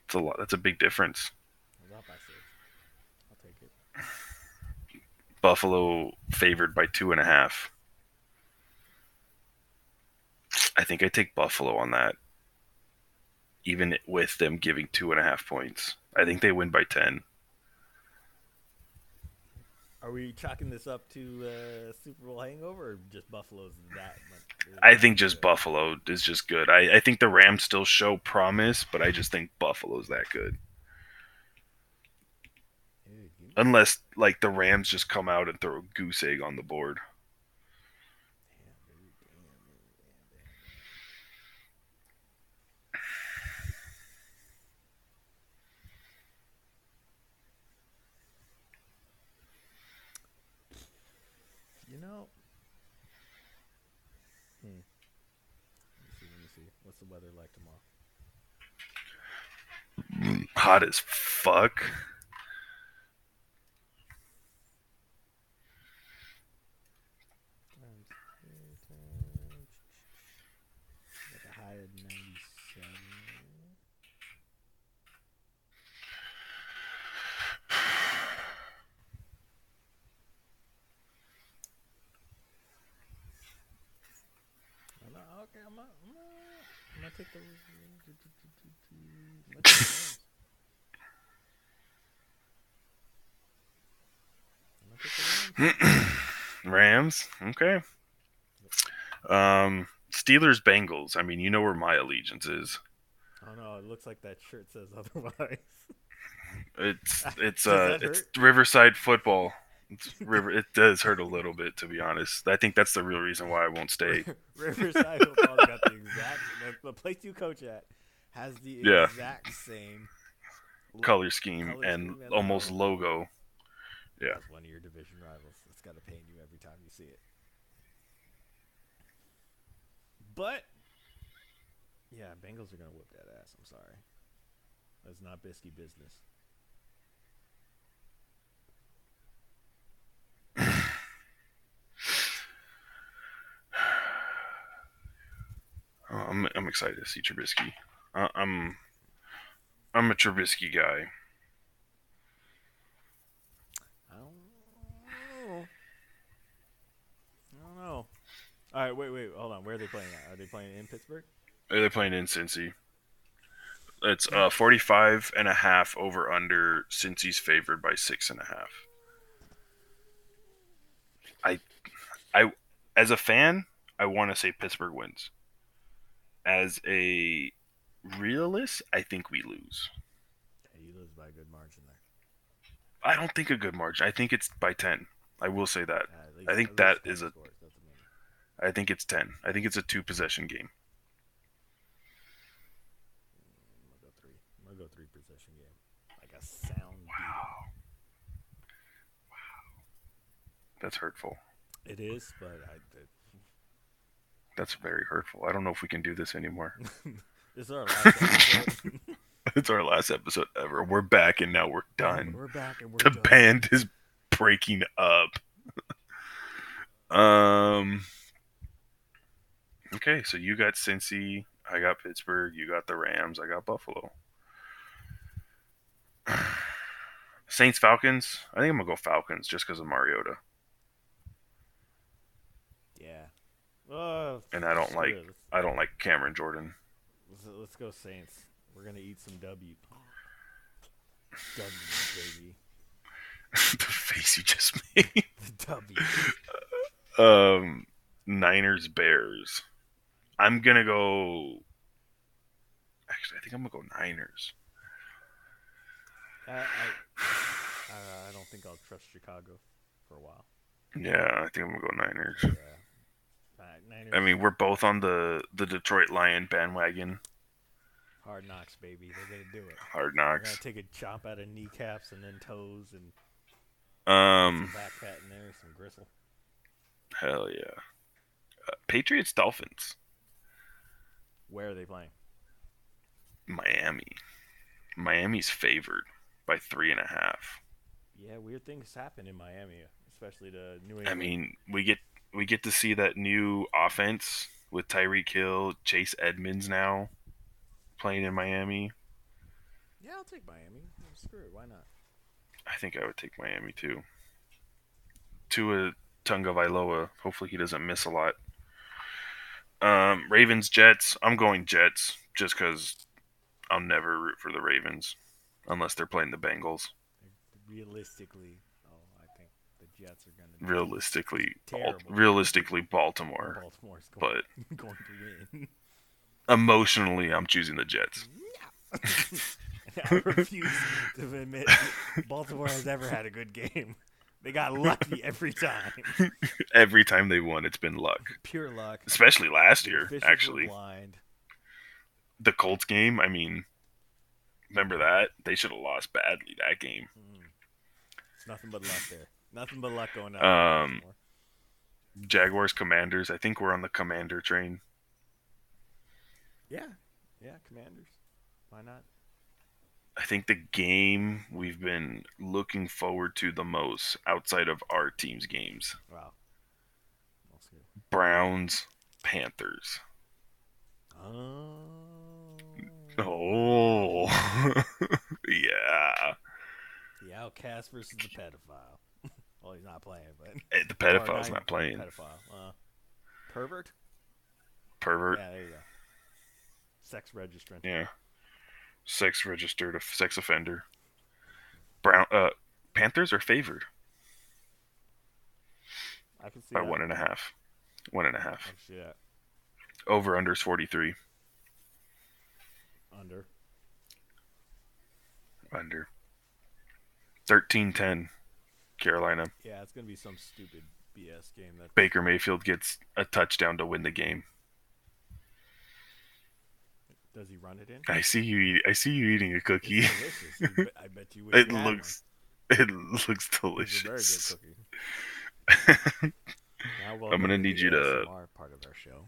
A: That's a lot. That's a big difference.
B: I was up by 6. I'll take it.
A: Buffalo favored by two and a half. I think I take Buffalo on that. Even with them giving two and a half points. I think they win by 10.
B: Are we chalking this up to uh, Super Bowl hangover or just Buffalo's that much?
A: I think just Buffalo is just good. I, I think the Rams still show promise, but I just think Buffalo's that good. Unless, like, the Rams just come out and throw a goose egg on the board.
B: Damn, dude, damn, dude, damn, damn. You know. Hmm. Let me see. Let me see. What's the weather like tomorrow?
A: Hot as fuck.
B: Times three times- Got the high of 97. I'm not, okay, I'm not, I'm not, I'm gonna take the. I'm gonna take the Rams. I'm gonna take the Rams.
A: Rams, okay. Um, Steelers, Bengals. I mean, you know where my allegiance is.
B: Oh no, it looks like that shirt says otherwise.
A: It's it's
B: Does
A: uh it's? Riverside football. It's river. It does hurt a little bit, to be honest. I think that's the real reason why I won't stay.
B: Riverside football got the exact the, the place you coach at has the
A: Yeah.
B: exact same
A: Color scheme
B: Color
A: and
B: scheme and
A: almost
B: logo.
A: logo. yeah.
B: as one of your division rivals. It's got to pain you every time you see it. But Yeah, Bengals are gonna whoop that ass. I'm sorry. That's not bisky business.
A: Oh, I'm I'm excited to see Trubisky. Uh, I'm I'm a Trubisky guy.
B: I don't know. I don't know. All right, wait, wait, hold on. Where are they playing at? Are they playing in Pittsburgh?
A: Are They're playing in Cincy. It's uh 45 and a half over under. Cincy's favored by six and a half. I, I, as a fan, I want to say Pittsburgh wins. As a realist, I think we lose.
B: Yeah, you lose by a good margin there.
A: I don't think a good margin. I think it's by 10. I will say that.
B: Yeah, least-
A: I think
B: at
A: that
B: least 10
A: is a-
B: scores, that's amazing.
A: I think it's 10. I think it's a two possession game.
B: Mm, I'm gonna go three. I'm gonna go three possession game. Like a sound.
A: Wow. Wow. That's hurtful.
B: It is, but I.
A: That's very hurtful. I don't know if we can do this anymore.
B: is our last episode.
A: it's our last episode ever. We're back and now we're done.
B: We're back and we're
A: the
B: done.
A: band is breaking up. um. Okay, so you got Cincy, I got Pittsburgh, you got the Rams, I got Buffalo. Saints Falcons. I think I'm gonna go Falcons just because of Mariota,
B: Yeah. Uh,
A: and I don't
B: screw
A: like I don't like Cameron Jordan.
B: let's, let's go Saints. We're gonna eat some W. W, baby.
A: the face you just made.
B: The W.
A: Um, Niners Bears. I'm gonna go. Actually, I think I'm gonna go Niners.
B: I, I, I, I don't think I'll trust Chicago for a while.
A: Yeah, I think I'm gonna go Niners.
B: Yeah. Niners,
A: I mean, we're both on the the Detroit Lion bandwagon.
B: hard knocks, baby. They're gonna do it.
A: Hard knocks.
B: They're gonna take a chop out of kneecaps and then toes and
A: Um,
B: some back fat in there, some gristle.
A: hell yeah. Uh, Patriots Dolphins.
B: Where are they playing?
A: Miami. Miami's favored by three and a half.
B: Yeah, weird things happen in Miami, especially to New England.
A: I mean, we get we get to see that new offense with Tyreek Hill, Chase Edmonds now playing in Miami.
B: yeah, I'll take Miami. Screw it, why not?
A: I think I would take Miami too. Tua Tunga Vailoa. Hopefully he doesn't miss a lot. Um, Ravens Jets. I'm going Jets just because I'll never root for the Ravens unless they're playing the Bengals.
B: Realistically, oh, I think the Jets are gonna.
A: Realistically, Bal- realistically Baltimore.
B: Baltimore's going,
A: But
B: going to win.
A: emotionally, I'm choosing the Jets. Yeah.
B: I refuse to admit Baltimore has ever had a good game. They got lucky every time.
A: Every time they won, it's been luck.
B: Pure luck.
A: Especially last year, actually. The Colts game. I mean, remember that they should have lost badly that game.
B: Mm. It's nothing but luck there. Nothing but luck going on.
A: Um. Jaguars Commanders. I think we're on the Commander train.
B: Yeah, yeah, Commanders. Why not?
A: I think the game we've been looking forward to the most outside of our team's games
B: Wow.
A: Browns, Panthers.
B: Oh.
A: Oh, yeah.
B: The outcast versus the pedophile. Well, he's not playing, but
A: Hey, the pedophile's not playing.
B: Pedophile. Uh, pervert.
A: Pervert.
B: Yeah, there you go. Sex registrant.
A: Yeah. Sex registered a sex offender. Brown. Uh, Panthers are favored
B: I can see
A: by
B: that.
A: one and a half. One and a
B: I see that.
A: Over under is forty three.
B: Under.
A: Under. Thirteen ten. Carolina.
B: Yeah, it's gonna be some stupid BS game. That
A: Baker Mayfield gets a touchdown to win the game.
B: does he run it in?
A: I see you. Eat, I see you eating a cookie.
B: Delicious. I bet you
A: It looks. It looks
B: one. A very
A: delicious.
B: good cookie. Now
A: I'm gonna
B: to
A: need
B: the
A: you to-
B: part of our show.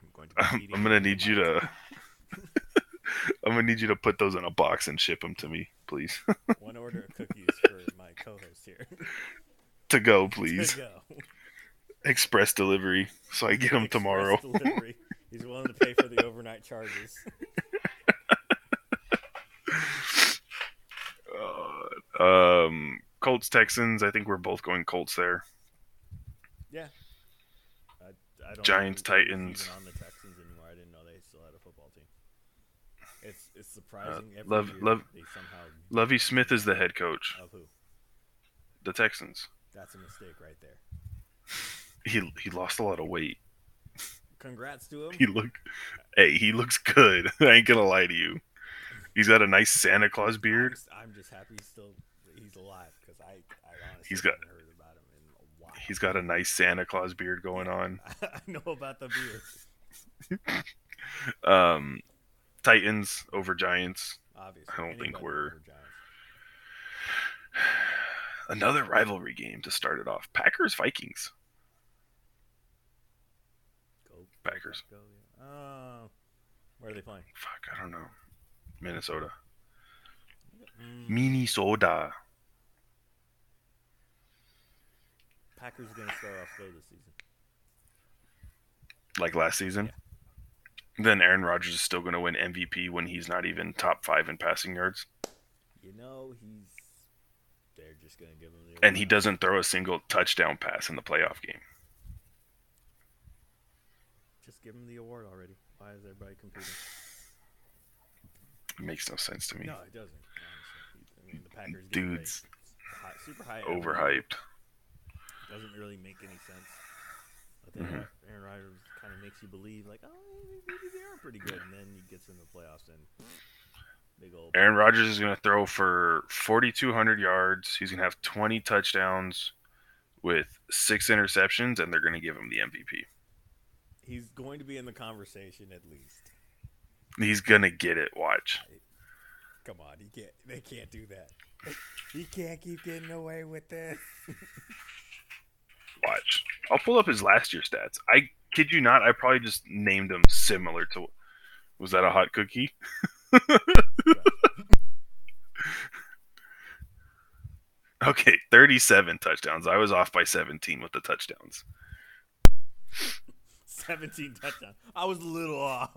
B: I'm going to be
A: I'm, I'm gonna need you to. I'm gonna need you to put those in a box and ship them to me, please.
B: One order of cookies for co-host here.
A: to go,
B: To
A: please.
B: go.
A: Express delivery, so I get them tomorrow.
B: delivery. He's willing to pay for the overnight charges.
A: Uh, um, Colts Texans. I think we're both going Colts there.
B: Yeah. I, I don't
A: Giants, Titans.
B: On the Texans anymore. I didn't know they still had a football team. It's it's surprising every
A: Love- love- Lovie Smith is the head coach.
B: of who.
A: The Texans.
B: That's a mistake right there.
A: He he lost a lot of weight.
B: Congrats to him.
A: He look, hey, he looks good. I ain't gonna lie to you. He's got a nice Santa Claus
B: I'm,
A: beard.
B: I'm just happy he's still he's alive because I I honestly
A: He's got-
B: heard about him in a while.
A: He's got a nice Santa Claus beard going on.
B: I know about the beard.
A: Um, Titans over Giants.
B: Obviously,
A: I don't think we're-. Another rivalry game to start it off. Packers Vikings.
B: Go,
A: Packers.
B: Go, yeah. Uh, where are they playing?
A: Fuck, I don't know. Minnesota.
B: Mm,
A: Minnesota.
B: Packers are gonna start off slow this season.
A: Like last season. Then Aaron Rodgers is still going to win MVP when he's not even top five in passing yards,
B: You know he's. They're just gonna give him the.
A: and he doesn't throw a single touchdown pass in the playoff game.
B: Just give him the award already. Why is everybody competing?
A: It makes no sense to me.
B: No, it doesn't. Honestly, I mean the Packers.
A: Dudes,
B: high, super high.
A: overhyped.
B: Doesn't really make any sense. But then
A: Mhm.
B: Aaron Rodgers kind of makes you believe, like, oh, maybe they are pretty good, and then he gets in the playoffs and.
A: Aaron Rodgers is going to throw for 4,200 yards. He's going to have 20 touchdowns with six interceptions, and they're going to give him the MVP.
B: He's going to be in the conversation at least.
A: He's going to get it. Watch.
B: Come on, he can't. They can't do that. He can't keep getting away with this.
A: Watch. I'll pull up his last year stats. I kid you not. I probably just named him similar to. Was that a hot cookie? Okay, 37 touchdowns. I was off by 17 with the touchdowns.
B: 17 touchdowns. I was a little off.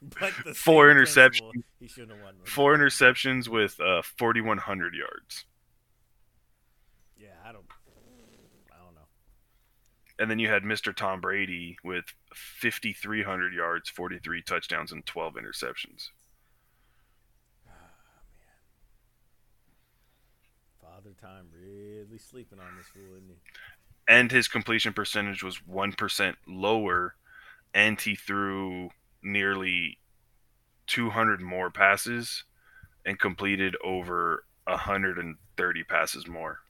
B: but the
A: Four interceptions.
B: He shouldn't have won.
A: Four interceptions with uh, 4,100 yards.
B: Yeah, I don't. I don't know.
A: And then you had Mr. Tom Brady with 5,300 yards, 43 touchdowns, and 12 interceptions.
B: Father Time really sleeping on this fool, isn't he?
A: And his completion percentage was 1% lower, and he threw nearly 200 more passes and completed over 130 passes more.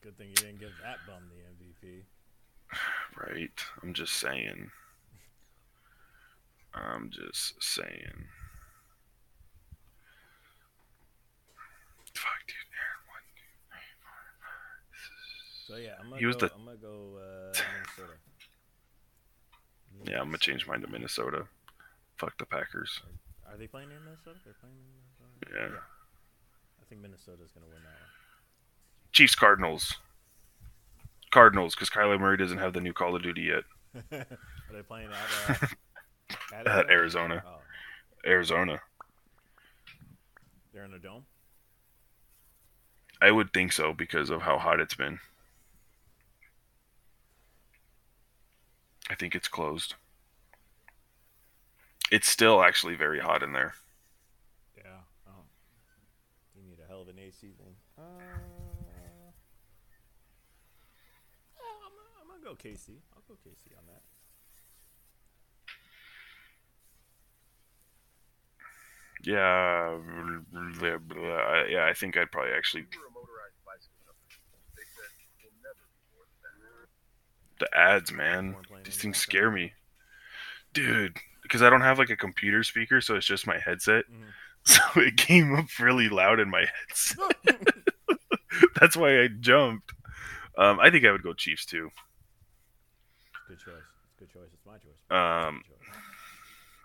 B: Good thing you didn't give that bum the MVP.
A: Right? I'm just saying. I'm just saying. Fuck, dude. Aaron, one, two, three, four, five.
B: So yeah, I'm gonna
A: He was
B: go.
A: the-
B: I'm gonna go uh, Minnesota.
A: Yeah, I'm gonna change mine to Minnesota. Fuck the Packers.
B: Are they playing in Minnesota? They're playing in Minnesota.
A: Yeah.
B: I think Minnesota's gonna win that one.
A: Chiefs Cardinals. Cardinals, because Kyler Murray doesn't have the new Call of Duty yet.
B: Are they playing at, uh, at
A: At Arizona.
B: Oh,
A: Arizona.
B: they're in a dome.
A: I would think so because of how hot it's been. I think it's closed. It's still actually very hot in there.
B: Yeah. Oh. You need a hell of an AC then. Uh, I'm, gonna- I'm gonna go KC. I'll go KC on that.
A: Yeah, blah, blah, yeah. I think I'd probably actually the ads, man. These things scare me, dude. Because I don't have like a computer speaker, so it's just my headset.
B: Mhm.
A: So it came up really loud in my headset. That's why I jumped. Um, I think I would go Chiefs too.
B: Good choice. Good choice. It's my choice.
A: Um,
B: choice.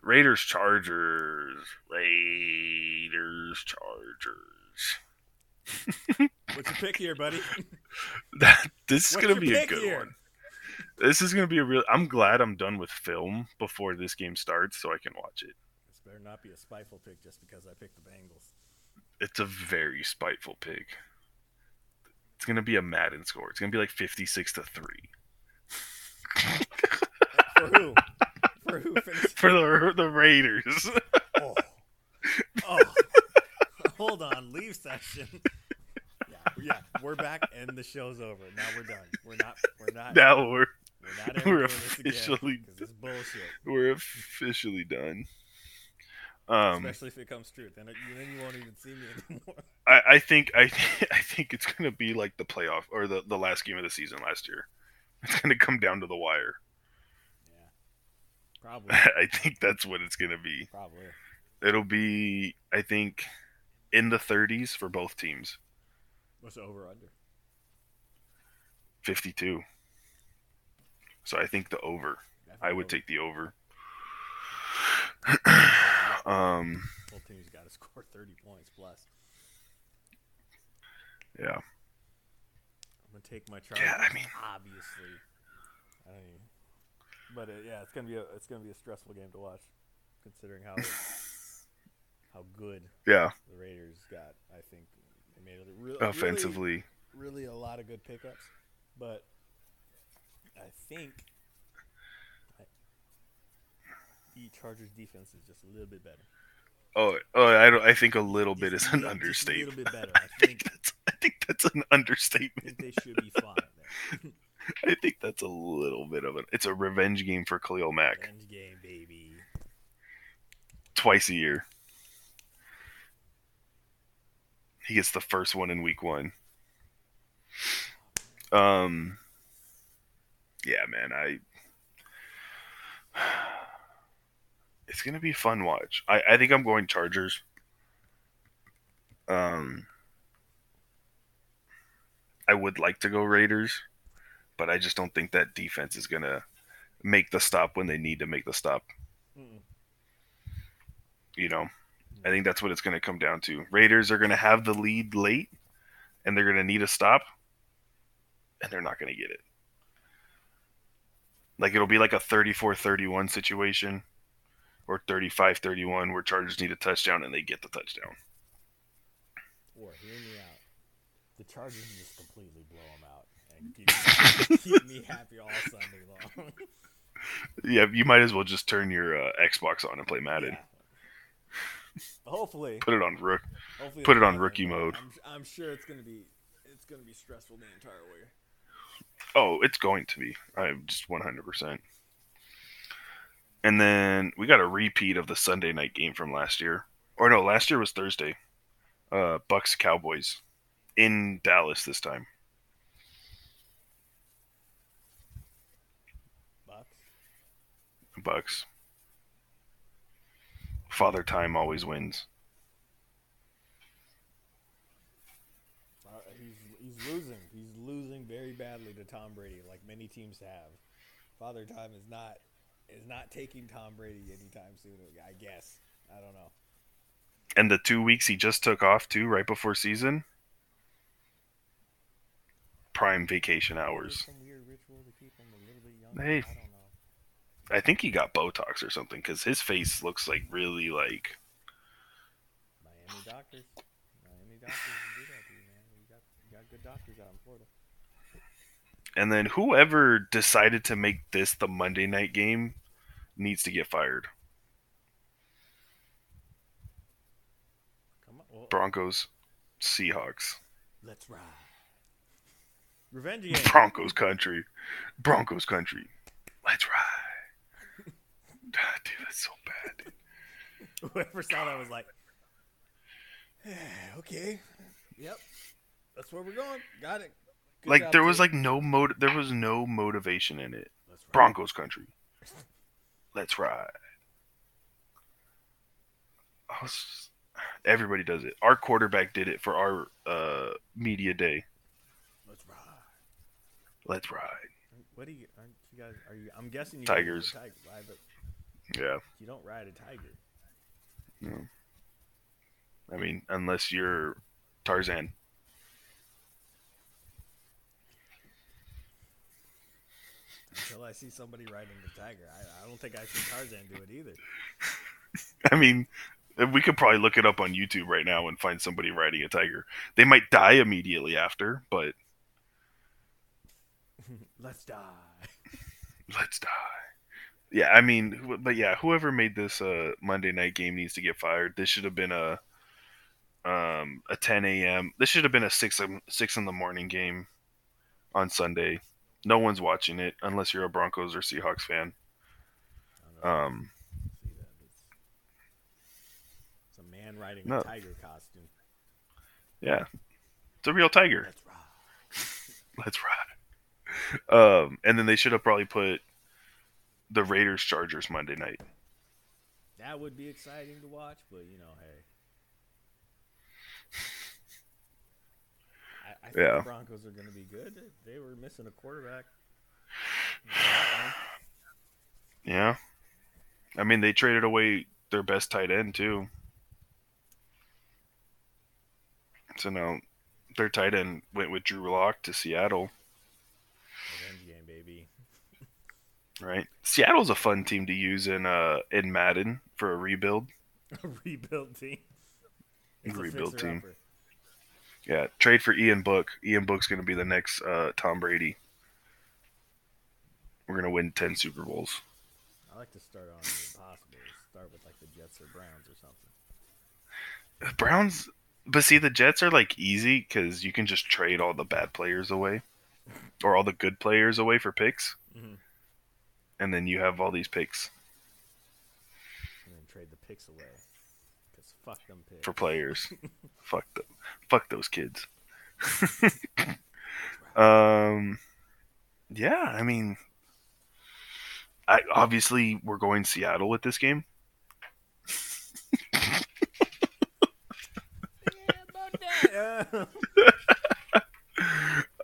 A: Raiders, Chargers, Raiders, Chargers.
B: What's your pick here, buddy?
A: That this is
B: What's
A: gonna be a good
B: here?
A: one. This is gonna be a real. I'm glad I'm done with film before this game starts, so I can watch it.
B: This better not be a spiteful pick just because I picked the Bengals.
A: It's a very spiteful pick. It's gonna be a Madden score. It's gonna be like 56 to three
B: For who? For who?
A: For the the Raiders.
B: Oh. Oh. Hold on. Leave session. We're back and the show's over. Now we're done. We're not. We're not.
A: now we're
B: we're not
A: we're
B: doing this bullshit.
A: we're officially done. Um,
B: Especially if it comes true, then it, then you won't even see me anymore.
A: I, I think I I think it's gonna be like the playoff or the, the last game of the season last year. It's gonna come down to the wire.
B: Yeah. Probably.
A: I think that's what it's gonna be.
B: Probably.
A: It'll be I think in the 30s for both teams.
B: What's the over under?
A: 52. So I think the over. I would take the over. um
B: Both teams got to score 30 points plus.
A: yeah.
B: I'm gonna take my Chargers.
A: Yeah, I mean-
B: obviously. I don't even, but uh, yeah, it's gonna be a it's gonna be a stressful game to watch, considering how how good
A: Yeah,
B: the Raiders got. I think they made it real
A: offensively.
B: Really, really a lot of good pickups, but I think I, the Chargers defense is just a little bit better.
A: Oh, oh, I don't I think a little bit is an
B: just a
A: understatement.
B: little bit better.
A: I
B: I
A: think
B: think
A: that's I think that's an
B: I
A: understatement.
B: think they should be fine.
A: I think that's a little bit of an. It's a revenge game for Khalil Mack
B: Revenge game, baby.
A: twice a year. He gets the first one in week one. Um. Yeah, man, I. It's gonna be a fun watch. I I think I'm going Chargers. Um. I would like to go Raiders, but I just don't think that defense is gonna make the stop when they need to make the stop.
B: Mm-mm.
A: You know, I think that's what it's going to come down to. Raiders are going to have the lead late, and they're going to need a stop, and they're not going to get it. Like it'll be like a 34-31 situation, or 35-31 where Chargers need a touchdown and they get the touchdown.
B: Or hear me out. The Chargers just completely blow them out and keep, keep me happy all Sunday long.
A: Yeah, you might as well just turn your uh, Xbox on and play Madden.
B: Yeah. Hopefully,
A: Put it on rook.
B: hopefully
A: put
B: it
A: on rookie mode.
B: I'm, I'm sure it's gonna be it's gonna be stressful the entire way.
A: Oh, it's going to be. I'm just 100%. And then we got a repeat of the Sunday night game from last year. Or no, last year was Thursday. Uh, Bucks Cowboys in Dallas this time.
B: Bucks.
A: Bucks. Father Time always wins.
B: Uh, he's he's losing. He's losing very badly to Tom Brady, like many teams have. Father Time is not is not taking Tom Brady anytime soon. I guess. I don't know.
A: And the two weeks he just took off too, right before season. Prime vacation hours.
B: Some weird ritual to keep him a little bit younger.
A: Hey.
B: I don't know.
A: I think he got Botox or something because his face looks like really like
B: Miami doctors. Miami doctors do that to you, man. You got you got good doctors out in Florida.
A: And then whoever decided to make this the Monday night game needs to get fired.
B: Come on. Well,
A: Broncos, Seahawks,
B: let's ride. Revenge game.
A: Broncos country, Broncos country. Let's ride. Dude, that's so bad. dude.
B: Whoever saw that was like, okay, yep, that's where we're going. Got it. Good
A: Like there was
B: team.
A: like no mot there was no motivation in it. Broncos country. Let's ride. I was just- everybody does it. Our quarterback did it for our uh, media day.
B: Let's ride.
A: Let's ride.
B: What do you? Aren't you guys? Are you? I'm guessing you
A: Tigers.
B: Tiger, ride the,
A: Yeah.
B: you don't ride a tiger.
A: No. I mean, unless you're Tarzan.
B: Until I see somebody riding the tiger, I, I don't think I see Tarzan do it either.
A: I mean, we could probably look it up on YouTube right now and find somebody riding a tiger. They might die immediately after, but
B: Let's die.
A: let's die. Yeah, I mean, but yeah, whoever made this uh, Monday night game needs to get fired. This should have been a um, a 10 a.m. This should have been a six in- six in the morning game on Sunday. No one's watching it unless you're a Broncos or Seahawks fan.
B: I don't know.
A: Um.
B: It's, it's a man riding
A: No.
B: a tiger costume.
A: yeah, it's a real tiger.
B: Let's ride.
A: Let's ride. Um, and then they should have probably put the Raiders Chargers Monday night.
B: That would be exciting to watch, but you know, hey. I, I think
A: Yeah.
B: the Broncos are going to be good. They, were missing a quarterback.
A: Yeah, I mean they traded away their best tight end too. So now their tight end went with Drew Lock to Seattle.
B: Revenge game, baby.
A: Right, Seattle's a fun team to use in uh in Madden for a rebuild.
B: A rebuild team. It's a
A: Rebuild team. Yeah, trade for Ian Book. Ian Book's going to be the next uh, Tom Brady. We're going to win ten Super Bowls.
B: I like to start on the impossible. Start with like the Jets or Browns or something.
A: Browns, but see, the Jets are like easy because you can just trade all the bad players away, or all the good players away for picks,
B: Mm-hmm.
A: And then you have all these picks
B: And then trade the picks away. Because fuck them picks.
A: for players. Fuck them. Fuck those kids. um, yeah, I mean, I obviously we're going Seattle with this game.
B: yeah, about that.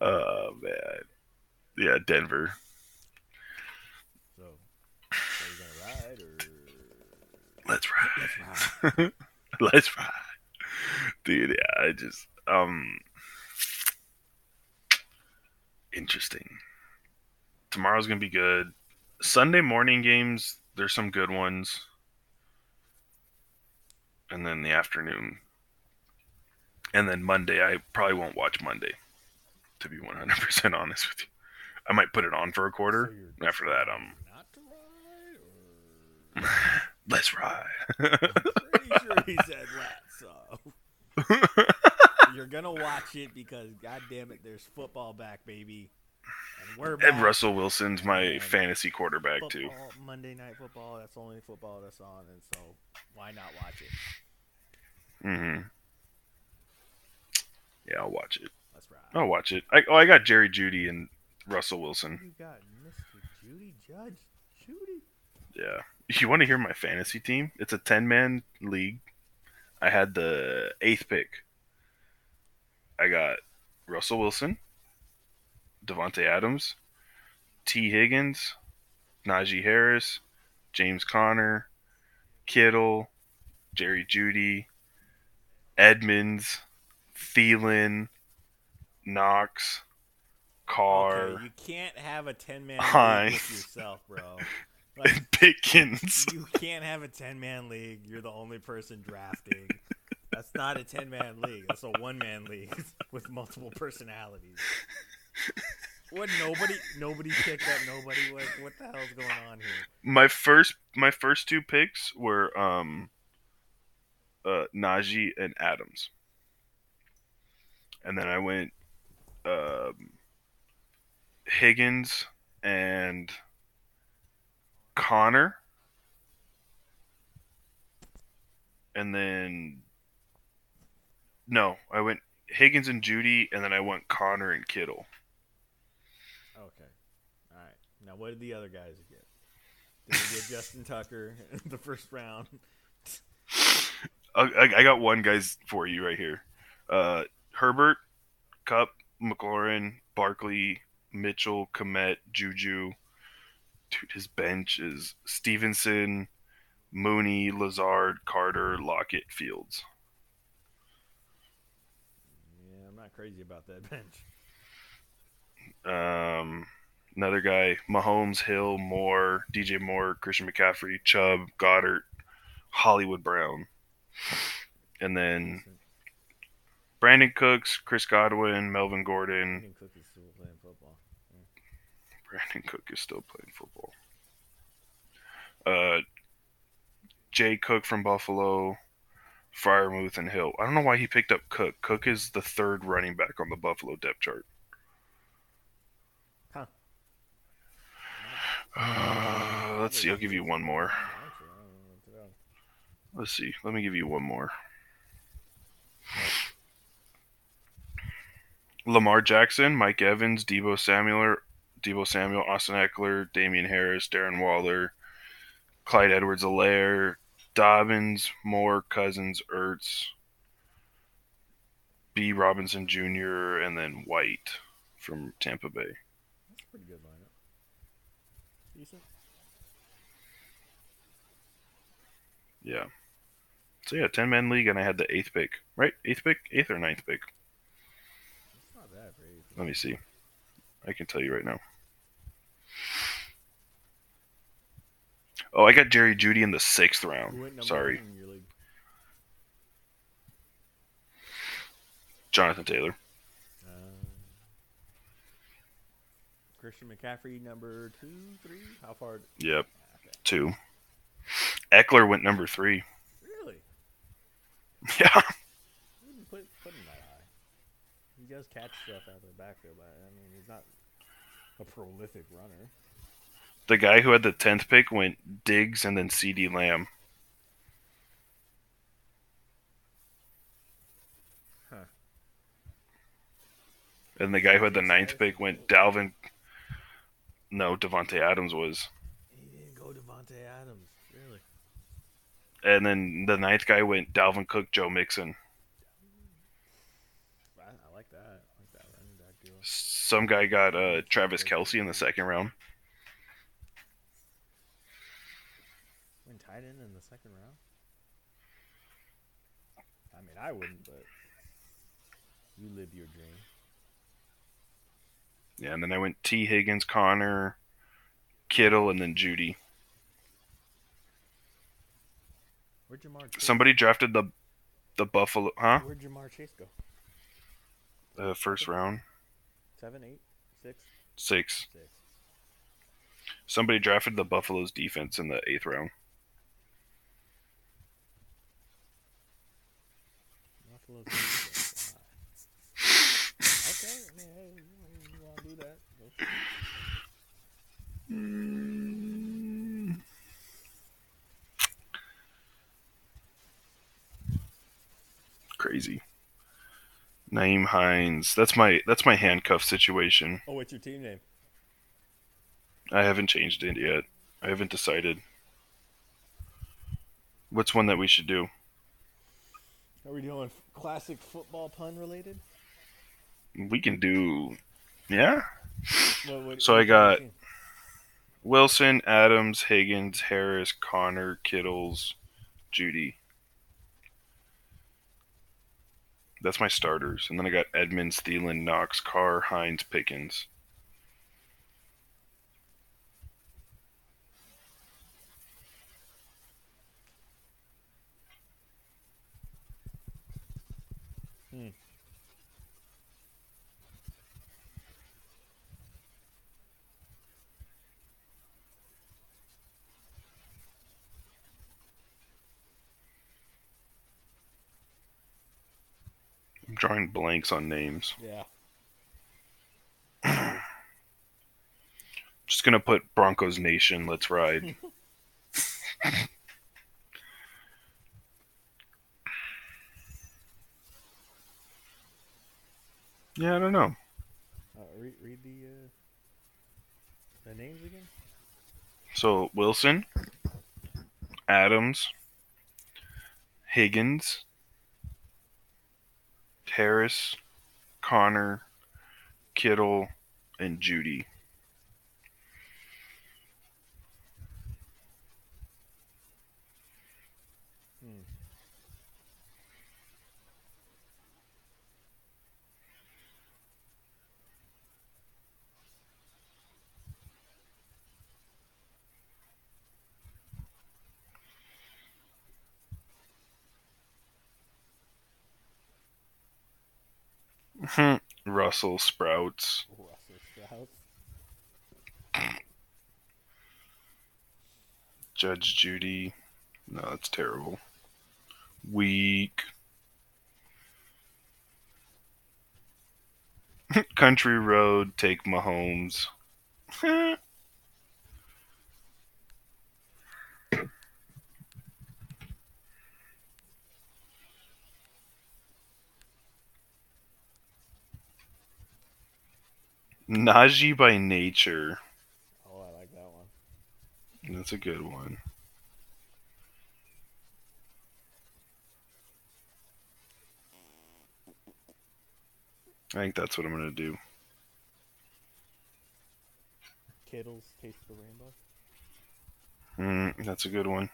A: Oh man, yeah, Denver.
B: so, are you gonna ride or
A: Let's ride.
B: let's ride?
A: Let's ride. Dude, yeah, I just um interesting. Tomorrow's gonna be good. Sunday morning games, there's some good ones. And then the afternoon. And then Monday, I probably won't watch Monday, to be 100% honest with you. I might put it on for a quarter.
B: So
A: After that, um,
B: not to ride, or
A: let's ride.
B: pretty sure he said let's. So you're gonna watch it because, god damn it, there's football back, baby, and we're back.
A: and Russell Wilson's my
B: And
A: fantasy quarterback,
B: football,
A: too.
B: Monday night football. That's the only football that's on, and so why not watch it?
A: Mm-hmm. Yeah, I'll watch it.
B: Let's ride.
A: I'll watch it. I, oh, I got Jerry Jeudy and Russell Wilson.
B: You got Mr. Judy Judge Judy.
A: Yeah. You want to hear my fantasy team? It's a 10 man league. I had the eighth pick. I got Russell Wilson, Davante Adams, Tee Higgins, Najee Harris, James Conner, Kittle, Jerry Jeudy, Edmonds, Thielen, Knox, Carr,
B: Okay, you can't have a ten man
A: Hines.
B: league with yourself, bro. Like
A: Pickens.
B: you can't have a ten man league. You're the only person drafting. That's not a ten man league. That's a one man league with multiple personalities. What nobody nobody picked up nobody like what the hell's going on here?
A: my first my first two picks were um uh Najee and Adams. And then I went um Higgins and Conner. And then no, I went Higgins and Jeudy and then I went Conner and Kittle.
B: Okay. Alright. Now what did the other guys get? Did they get Justin Tucker in the first round?
A: I, I I got one guys for you right here. Uh, Herbert, Kupp, McLaurin, Barkley, Mitchell, Kmet, Juju. Dude, his bench is Stevenson, Mooney, Lazard, Carter, Lockett, Fields.
B: Yeah, I'm not crazy about that bench.
A: Um, another guy, Mahomes, Hill, Moore, DJ Moore, Christian McCaffrey, Chubb, Goedert, Hollywood Brown. And then Brandin Cooks, Chris Godwin, Melvin Gordon.
B: Brandin Cook is still playing football.
A: Brandin Cook is still playing football. Uh, Jay Cook from Buffalo, Freiermuth, and Hill. I don't know why he picked up Cook. Cook is the third running back on the Buffalo depth chart.
B: Huh.
A: Uh, let's see. I'll give you one more.
B: Actually, I don't know what to do.
A: Let's see. Let me give you one more. Lamar Jackson, Mike Evans, Deebo Samuel, Deebo Samuel, Austin Ekeler, Damien Harris, Darren Waller, Clyde Edwards-Helaire, Dobbins, Moore, Cousins, Ertz, B. Robinson Jr., and then White from Tampa Bay.
B: That's a pretty good lineup. Decent.
A: Yeah. So yeah, ten man league, and I had the eighth pick. Right, eighth pick, eighth or ninth pick.
B: It's not bad for eighth.
A: Let me see. I can tell you right now. Oh, I got Jerry Jeudy in the sixth round. Sorry,
B: one in your league?
A: Jonathan Taylor.
B: Um, Christian McCaffrey, number two, three. How far?
A: Yep,
B: Okay.
A: two. Ekeler went number three.
B: Really?
A: Yeah,
B: put put him that high. He does catch stuff out of the backfield, but I mean, he's not a prolific runner.
A: The guy who had the tenth pick went Diggs and then CeeDee Lamb.
B: Huh.
A: And the guy who had the ninth pick went Dalvin. No, Davante Adams was.
B: He didn't go Davante Adams. Really?
A: And then the ninth guy went Dalvin Cook, Joe Mixon.
B: I, like that. I like that running back deal.
A: Some guy got uh, Travis Kelce in the second round.
B: Went tight end in the second round. I wouldn't, but you live your dream.
A: Yeah, and then I went Tee Higgins, Conner, Kittle, and then Jeudy.
B: Where'd Ja'Marr? Chase,
A: Somebody drafted the the Buffalo, huh?
B: Where'd Ja'Marr Chase go?
A: The first round,
B: Seven, eight, six,
A: six.
B: six.
A: Somebody drafted the Buffalo's defense in the eighth round.
B: Buffalo's defense. Ah. okay, I mean, hey, you, want to do that? It.
A: Crazy. Nyheim Hines. That's my that's my handcuff situation.
B: Oh, what's your team name?
A: I haven't changed it yet. I haven't decided. What's one that we should do?
B: Are we doing classic football pun related?
A: We can do, yeah.
B: What, what,
A: So I got- Wilson, Adams, Higgins, Harris, Conner, Kittles, Jeudy. That's my starters. And then I got Edmonds, Thielen, Knox, Carr, Hines, Pickens.
B: Hmm.
A: I'm drawing blanks on names.
B: Yeah.
A: Just gonna put Broncos Nation. Let's ride. yeah, I don't know.
B: Uh, read, read the uh, the names again.
A: So Wilson, Adams, Higgins, Harris, Conner, Kittle, and Jeudy.
B: Hmm.
A: Russell Sprouts.
B: Russell Sprouts.
A: Judge Judy. No, that's terrible. Weak. Country Road, take Mahomes. Najee by nature.
B: Oh, I like that one.
A: That's a good one. I think that's what I'm gonna do.
B: Kittles taste the rainbow.
A: Mm, that's a good one.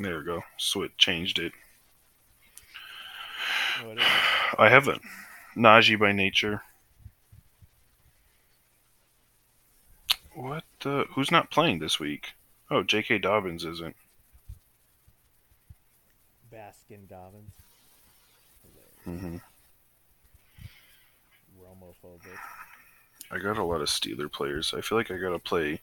A: There we go. Switch changed it.
B: What is it?
A: I haven't. Najee by nature. What the? Who's not playing this week? Oh, J.K. Dobbins isn't.
B: Baskin Dobbins. Hilarious.
A: hmm
B: Romophobic.
A: I got a lot of Steeler players. I feel like I gotta play.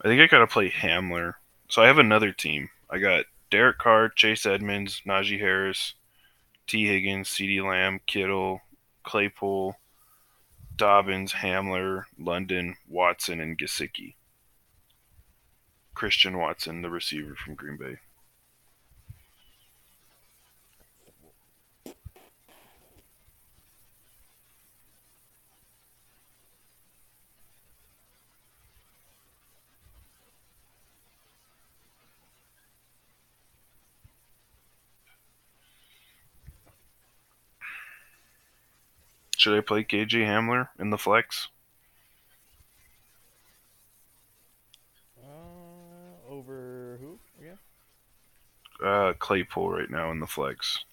A: I think I gotta play Hamler. So I have another team. I got Derek Carr, Chase Edmonds, Najee Harris, Tee Higgins, CeeDee Lamb, Kittle, Claypool, Dobbins, Hamler, London, Watson, and Gesicki. Christian Watson, the receiver from Green Bay. Should I play KJ Hamler in the flex?
B: Uh, over who again?
A: Uh, Claypool right now in the flex.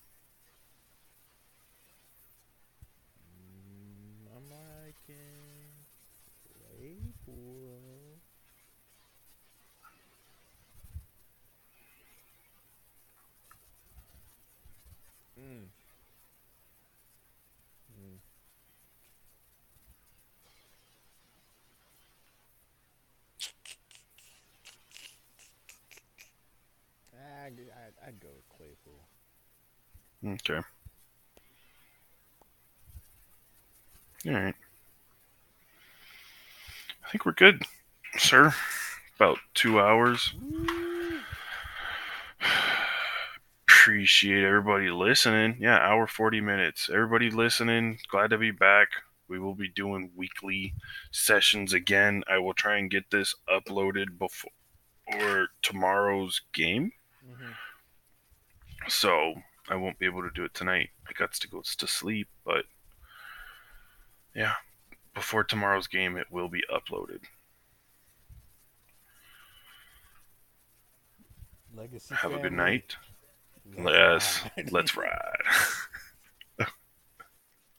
B: Mm, I'm liking Claypool. Mm. Mm. I'd, I'd, I'd go with Claypool.
A: Okay. All right. I think we're good, sir. About two hours. Appreciate everybody listening. Yeah, hour 40 minutes. Everybody listening, glad to be back. We will be doing weekly sessions again. I will try and get this uploaded before or tomorrow's game. So I won't be able to do it tonight. I got to go to sleep, but yeah, before tomorrow's game, it will be uploaded.
B: Legacy
A: Have a good night.
B: Let's
A: Yes,
B: ride.
A: let's ride.